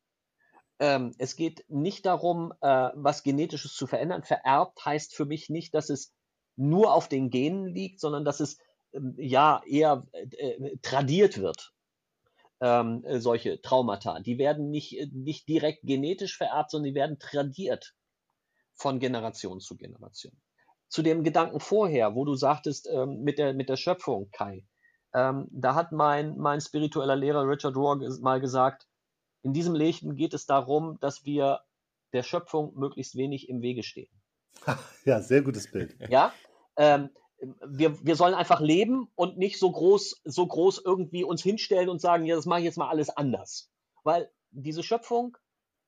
Ähm, es geht nicht darum, äh, was Genetisches zu verändern. Vererbt heißt für mich nicht, dass es nur auf den Genen liegt, sondern dass es ähm, ja eher äh, tradiert wird. Ähm, äh, solche Traumata. Die werden nicht, nicht direkt genetisch vererbt, sondern die werden tradiert von Generation zu Generation zu dem Gedanken vorher, wo du sagtest, ähm, mit, der, mit der Schöpfung, Kai. Ähm, da hat mein, mein spiritueller Lehrer Richard Rohr mal gesagt, in diesem Leben geht es darum, dass wir der Schöpfung möglichst wenig im Wege stehen. Ja, sehr gutes Bild. Ja, ähm, wir, wir sollen einfach leben und nicht so groß, so groß irgendwie uns hinstellen und sagen, ja, das mache ich jetzt mal alles anders. Weil diese Schöpfung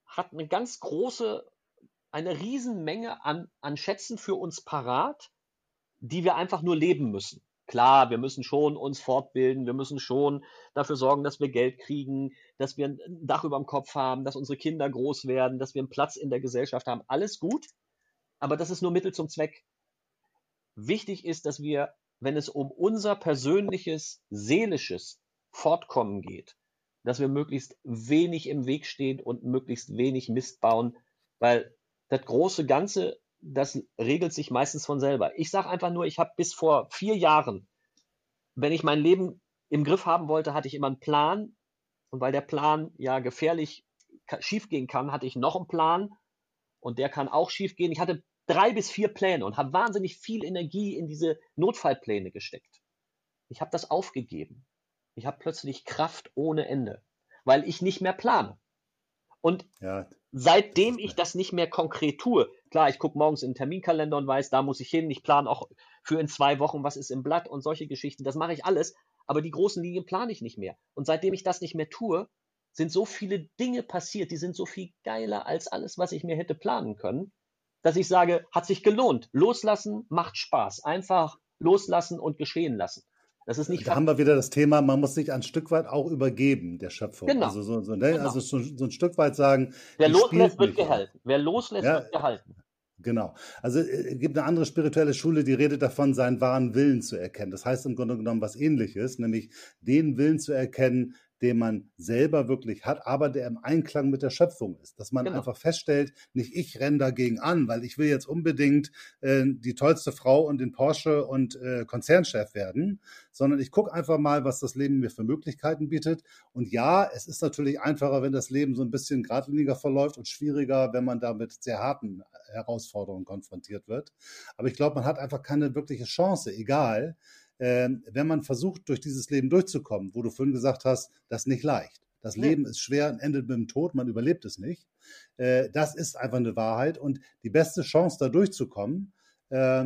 hat eine ganz große eine Riesenmenge an, an Schätzen für uns parat, die wir einfach nur leben müssen. Klar, wir müssen schon uns fortbilden, wir müssen schon dafür sorgen, dass wir Geld kriegen, dass wir ein Dach über dem Kopf haben, dass unsere Kinder groß werden, dass wir einen Platz in der Gesellschaft haben. Alles gut, aber das ist nur Mittel zum Zweck. Wichtig ist, dass wir, wenn es um unser persönliches, seelisches Fortkommen geht, dass wir möglichst wenig im Weg stehen und möglichst wenig Mist bauen, weil das große Ganze, das regelt sich meistens von selber. Ich sage einfach nur, ich habe bis vor vier Jahren, wenn ich mein Leben im Griff haben wollte, hatte ich immer einen Plan. Und weil der Plan ja gefährlich schiefgehen kann, hatte ich noch einen Plan. Und der kann auch schiefgehen. Ich hatte drei bis vier Pläne und habe wahnsinnig viel Energie in diese Notfallpläne gesteckt. Ich habe das aufgegeben. ich habe plötzlich Kraft ohne Ende, weil ich nicht mehr plane. Und ja, seitdem ich das nicht mehr konkret tue, klar, ich gucke morgens in den Terminkalender und weiß, da muss ich hin, ich plane auch für in zwei Wochen, was ist im Blatt und solche Geschichten, das mache ich alles, aber die großen Linien plane ich nicht mehr. Und seitdem ich das nicht mehr tue, sind so viele Dinge passiert, die sind so viel geiler als alles, was ich mir hätte planen können, dass ich sage, hat sich gelohnt. Loslassen macht Spaß. Einfach loslassen und geschehen lassen. Das ist nicht da haben wir wieder das Thema, man muss sich ein Stück weit auch übergeben, der Schöpfung. Genau. Also, so, so, ne? genau. also so, so, ein Stück weit sagen. Wer loslässt, wird gehalten. Wer loslässt, ja, wird gehalten. Genau. Also äh, es gibt eine andere spirituelle Schule, die redet davon, seinen wahren Willen zu erkennen. Das heißt im Grunde genommen was ähnliches, nämlich den Willen zu erkennen, den man selber wirklich hat, aber der im Einklang mit der Schöpfung ist. Dass man genau. einfach feststellt, nicht ich renne dagegen an, weil ich will jetzt unbedingt äh, die tollste Frau und den Porsche und äh, Konzernchef werden, sondern ich gucke einfach mal, was das Leben mir für Möglichkeiten bietet. Und ja, es ist natürlich einfacher, wenn das Leben so ein bisschen geradliniger verläuft und schwieriger, wenn man da mit sehr harten Herausforderungen konfrontiert wird. Aber ich glaube, man hat einfach keine wirkliche Chance, egal äh, wenn man versucht, durch dieses Leben durchzukommen, wo du vorhin gesagt hast, das ist nicht leicht. Das Leben ist schwer und endet mit dem Tod, man überlebt es nicht. Äh, das ist einfach eine Wahrheit und die beste Chance, da durchzukommen, äh,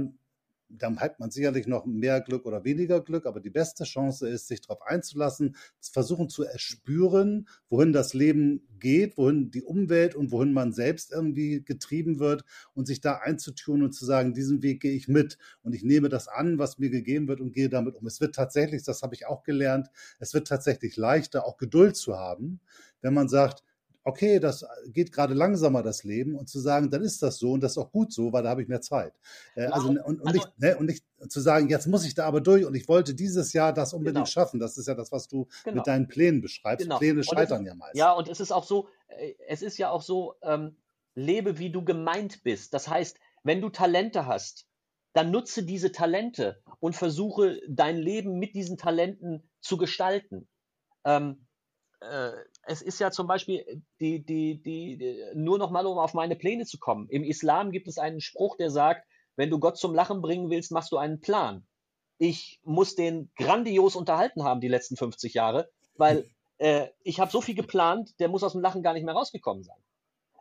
dann hat man sicherlich noch mehr Glück oder weniger Glück, aber die beste Chance ist, sich darauf einzulassen, zu versuchen zu erspüren, wohin das Leben geht, wohin die Umwelt und wohin man selbst irgendwie getrieben wird und sich da einzutun und zu sagen, diesen Weg gehe ich mit und ich nehme das an, was mir gegeben wird und gehe damit um. Es wird tatsächlich, das habe ich auch gelernt, es wird tatsächlich leichter, auch Geduld zu haben, wenn man sagt, okay, das geht gerade langsamer, das Leben, und zu sagen, dann ist das so und das ist auch gut so, weil da habe ich mehr Zeit. Äh, genau. also, und, und, also, nicht, ne, und nicht zu sagen, jetzt muss ich da aber durch und ich wollte dieses Jahr das unbedingt genau. schaffen. Das ist ja das, was du genau. mit deinen Plänen beschreibst. Genau. Pläne scheitern ist, ja meist. Ja, und es ist auch so, äh, es ist ja auch so, ähm, lebe wie du gemeint bist. Das heißt, wenn du Talente hast, dann nutze diese Talente und versuche dein Leben mit diesen Talenten zu gestalten. Ähm, äh, es ist ja zum Beispiel die, die, die, die nur noch mal, um auf meine Pläne zu kommen. Im Islam gibt es einen Spruch, der sagt, wenn du Gott zum Lachen bringen willst, machst du einen Plan. Ich muss den grandios unterhalten haben die letzten 50 Jahre, weil äh, ich habe so viel geplant, der muss aus dem Lachen gar nicht mehr rausgekommen sein.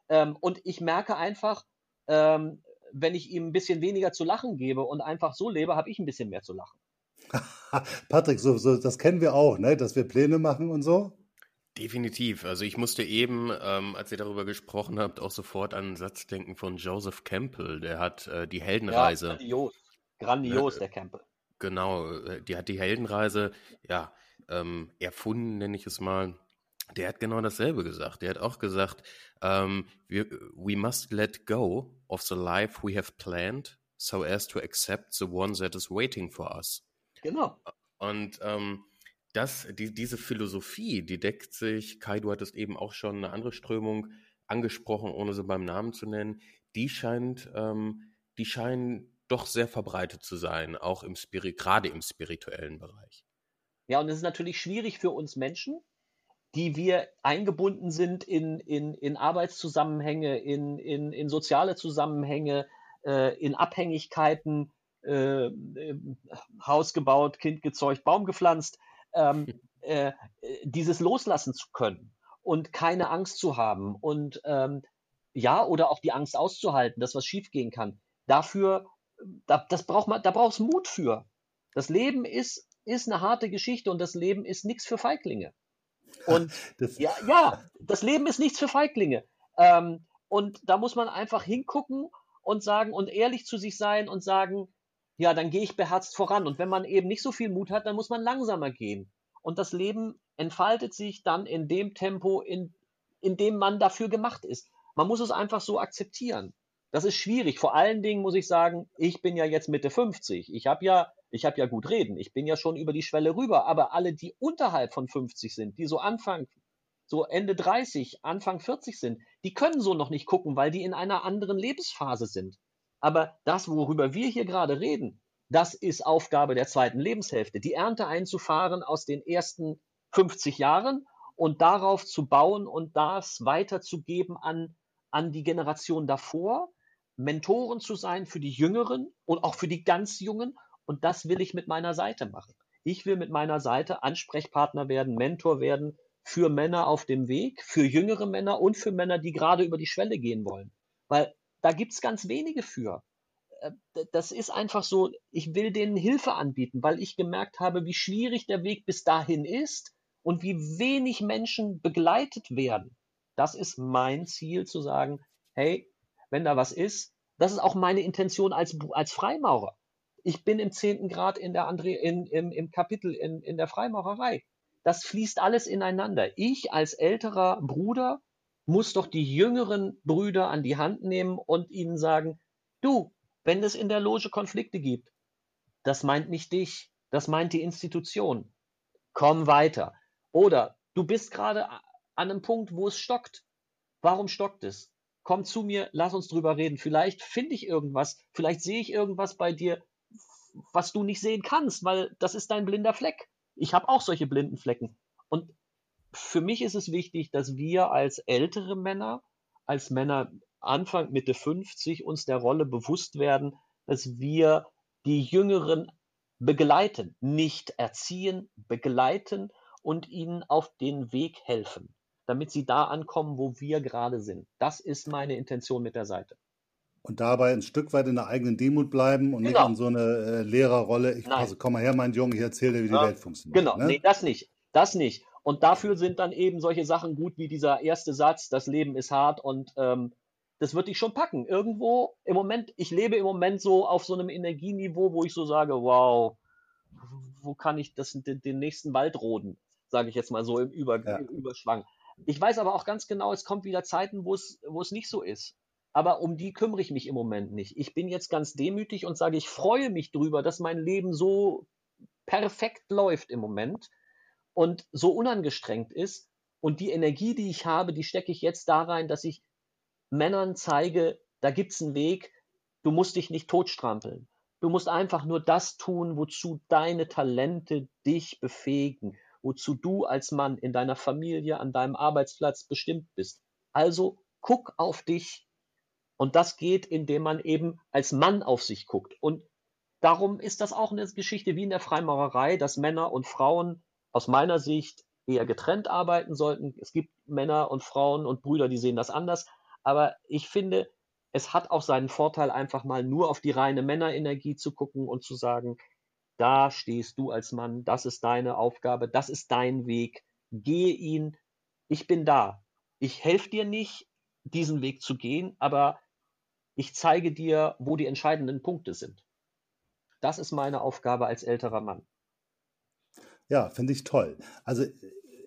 Ähm, und ich merke einfach, ähm, wenn ich ihm ein bisschen weniger zu lachen gebe und einfach so lebe, habe ich ein bisschen mehr zu lachen. Patrick, so, so, das kennen wir auch, ne? dass wir Pläne machen und so. Definitiv. Also ich musste eben, ähm, als ihr darüber gesprochen habt, auch sofort an einen Satz denken von Joseph Campbell. Der hat äh, die Heldenreise. Ja, grandios. Grandios, äh, der Campbell. Genau, äh, die hat die Heldenreise, ja, ähm, erfunden, nenne ich es mal. Der hat genau dasselbe gesagt. Der hat auch gesagt, ähm, we, we must let go of the life we have planned so as to accept the one that is waiting for us. Genau. Und ähm, das, die, diese Philosophie, die deckt sich, Kai, du hattest eben auch schon eine andere Strömung angesprochen, ohne sie beim Namen zu nennen, die scheint, ähm, die scheinen doch sehr verbreitet zu sein, auch im Spirit, gerade im spirituellen Bereich. Ja, und es ist natürlich schwierig für uns Menschen, die wir eingebunden sind in, in, in Arbeitszusammenhänge, in, in, in soziale Zusammenhänge, äh, in Abhängigkeiten, äh, äh Haus gebaut, Kind gezeugt, Baum gepflanzt ähm, äh, dieses loslassen zu können und keine Angst zu haben und ähm, ja, oder auch die Angst auszuhalten, dass was schiefgehen kann. Dafür, da, das braucht man, da brauchst Mut für. Das Leben ist, ist eine harte Geschichte und das Leben ist nichts für Feiglinge. Und das ja, ja, das Leben ist nichts für Feiglinge. Ähm, und da muss man einfach hingucken und sagen und ehrlich zu sich sein und sagen, ja, dann gehe ich beherzt voran. Und wenn man eben nicht so viel Mut hat, dann muss man langsamer gehen. Und das Leben entfaltet sich dann in dem Tempo, in, in dem man dafür gemacht ist. Man muss es einfach so akzeptieren. Das ist schwierig. Vor allen Dingen muss ich sagen, ich bin ja jetzt Mitte 50. Ich habe ja, ich habe ja gut reden. Ich bin ja schon über die Schwelle rüber. Aber alle, die unterhalb von 50 sind, die so Anfang, so Ende 30, Anfang 40 sind, die können so noch nicht gucken, weil die in einer anderen Lebensphase sind. Aber das, worüber wir hier gerade reden, das ist Aufgabe der zweiten Lebenshälfte, die Ernte einzufahren aus den ersten 50 Jahren und darauf zu bauen und das weiterzugeben an, an die Generation davor, Mentoren zu sein für die Jüngeren und auch für die ganz Jungen. Und das will ich mit meiner Seite machen. Ich will mit meiner Seite Ansprechpartner werden, Mentor werden für Männer auf dem Weg, für jüngere Männer und für Männer, die gerade über die Schwelle gehen wollen. Weil da gibt's ganz wenige für. Äh, das ist einfach so, ich will denen Hilfe anbieten, weil ich gemerkt habe, wie schwierig der Weg bis dahin ist und wie wenig Menschen begleitet werden. Das ist mein Ziel zu sagen, hey, wenn da was ist, das ist auch meine Intention als, als Freimaurer. Ich bin im zehnten Grad in der André, in, im, im Kapitel in, in der Freimaurerei. Das fließt alles ineinander. Ich als älterer Bruder muss doch die jüngeren Brüder an die Hand nehmen und ihnen sagen, du, wenn es in der Loge Konflikte gibt, das meint nicht dich, das meint die Institution. Komm weiter. Oder du bist gerade an einem Punkt, wo es stockt. Warum stockt es? Komm zu mir, lass uns drüber reden. Vielleicht finde ich irgendwas, vielleicht sehe ich irgendwas bei dir, was du nicht sehen kannst, weil das ist dein blinder Fleck. Ich habe auch solche blinden Flecken. Und für mich ist es wichtig, dass wir als ältere Männer, als Männer Anfang, Mitte 50 uns der Rolle bewusst werden, dass wir die Jüngeren begleiten, nicht erziehen, begleiten und ihnen auf den Weg helfen, damit sie da ankommen, wo wir gerade sind. Das ist meine Intention mit der Seite. Und dabei ein Stück weit in der eigenen Demut bleiben und genau. nicht in so eine äh, Lehrerrolle. Ich passe, komm mal her, mein Junge, ich erzähle dir, wie die ja, Welt funktioniert. Genau, ne? nee, das nicht. Das nicht. Und dafür sind dann eben solche Sachen gut wie dieser erste Satz, das Leben ist hart und ähm, das wird dich schon packen. Irgendwo im Moment, ich lebe im Moment so auf so einem Energieniveau, wo ich so sage, wow, wo kann ich das, den, den nächsten Wald roden, sage ich jetzt mal so im, Über, ja. im Überschwang. Ich weiß aber auch ganz genau, es kommt wieder Zeiten, wo es, wo es nicht so ist. Aber um die kümmere ich mich im Moment nicht. Ich bin jetzt ganz demütig und sage, ich freue mich drüber, dass mein Leben so perfekt läuft im Moment und so unangestrengt ist. Und die Energie, die ich habe, die stecke ich jetzt da rein, dass ich Männern zeige, da gibt's einen Weg, du musst dich nicht totstrampeln. Du musst einfach nur das tun, wozu deine Talente dich befähigen, wozu du als Mann in deiner Familie, an deinem Arbeitsplatz bestimmt bist. Also guck auf dich. Und das geht, indem man eben als Mann auf sich guckt. Und darum ist das auch eine Geschichte wie in der Freimaurerei, dass Männer und Frauen aus meiner Sicht eher getrennt arbeiten sollten. Es gibt Männer und Frauen und Brüder, die sehen das anders. Aber ich finde, es hat auch seinen Vorteil, einfach mal nur auf die reine Männerenergie zu gucken und zu sagen, da stehst du als Mann, das ist deine Aufgabe, das ist dein Weg, gehe ihn, ich bin da. Ich helfe dir nicht, diesen Weg zu gehen, aber ich zeige dir, wo die entscheidenden Punkte sind. Das ist meine Aufgabe als älterer Mann. Ja, finde ich toll. Also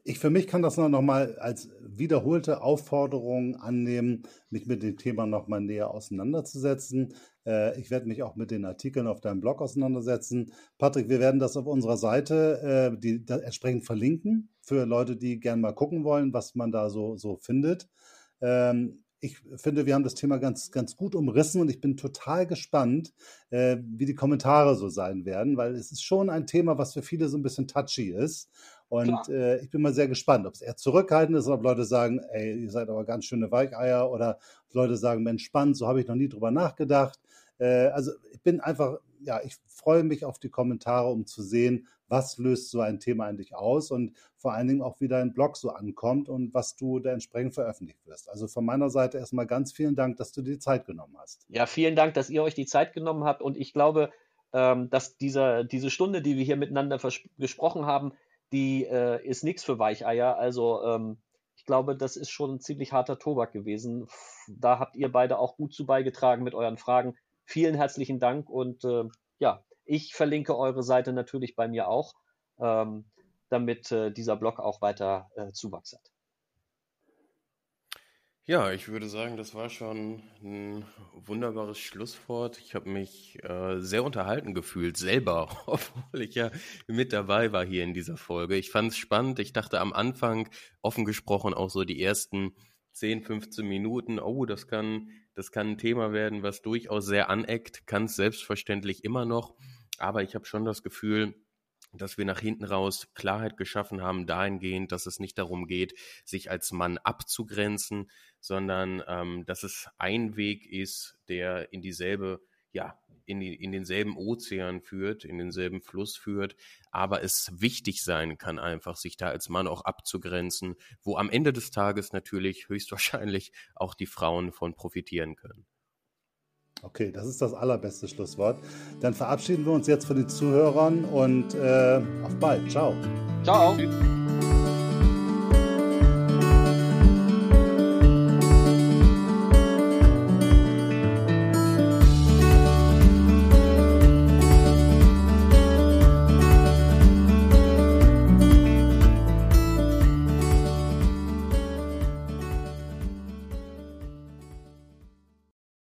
ich für mich kann das noch mal als wiederholte Aufforderung annehmen, mich mit dem Thema noch mal näher auseinanderzusetzen. Äh, ich werde mich auch mit den Artikeln auf deinem Blog auseinandersetzen. Patrick, wir werden das auf unserer Seite äh, die, entsprechend verlinken für Leute, die gerne mal gucken wollen, was man da so, so findet. Ähm, ich finde, wir haben das Thema ganz, ganz gut umrissen und ich bin total gespannt, äh, wie die Kommentare so sein werden, weil es ist schon ein Thema, was für viele so ein bisschen touchy ist. Und äh, ich bin mal sehr gespannt, ob es eher zurückhaltend ist oder ob Leute sagen, ey, ihr seid aber ganz schöne Weicheier oder Leute sagen, Mensch, spannend, so habe ich noch nie drüber nachgedacht. Äh, also ich bin einfach, ja, ich freue mich auf die Kommentare, um zu sehen, was löst so ein Thema eigentlich aus und vor allen Dingen auch, wie dein Blog so ankommt und was du da entsprechend veröffentlicht wirst. Also von meiner Seite erstmal ganz vielen Dank, dass du dir die Zeit genommen hast. Ja, vielen Dank, dass ihr euch die Zeit genommen habt und ich glaube, ähm, dass dieser, diese Stunde, die wir hier miteinander gesprochen haben, die äh, ist nichts für Weicheier. Also ähm, ich glaube, das ist schon ein ziemlich harter Tobak gewesen. Da habt ihr beide auch gut zu beigetragen mit euren Fragen. Vielen herzlichen Dank und äh, ja, ich verlinke eure Seite natürlich bei mir auch, ähm, damit äh, dieser Blog auch weiter äh, Zuwachs hat. Ja, ich würde sagen, das war schon ein wunderbares Schlusswort. Ich habe mich äh, sehr unterhalten gefühlt, selber, obwohl ich ja mit dabei war hier in dieser Folge. Ich fand es spannend. Ich dachte am Anfang, offen gesprochen, auch so die ersten 10, 15 Minuten, oh, das kann, das kann ein Thema werden, was durchaus sehr aneckt, kann es selbstverständlich immer noch. Aber ich habe schon das Gefühl, dass wir nach hinten raus Klarheit geschaffen haben, dahingehend, dass es nicht darum geht, sich als Mann abzugrenzen, sondern ähm, dass es ein Weg ist, der in dieselbe, ja, in, die, in denselben Ozean führt, in denselben Fluss führt, aber es wichtig sein kann einfach, sich da als Mann auch abzugrenzen, wo am Ende des Tages natürlich höchstwahrscheinlich auch die Frauen von profitieren können. Okay, das ist das allerbeste Schlusswort. Dann verabschieden wir uns jetzt von den Zuhörern und äh, auf bald. Ciao. Ciao. Tschüss.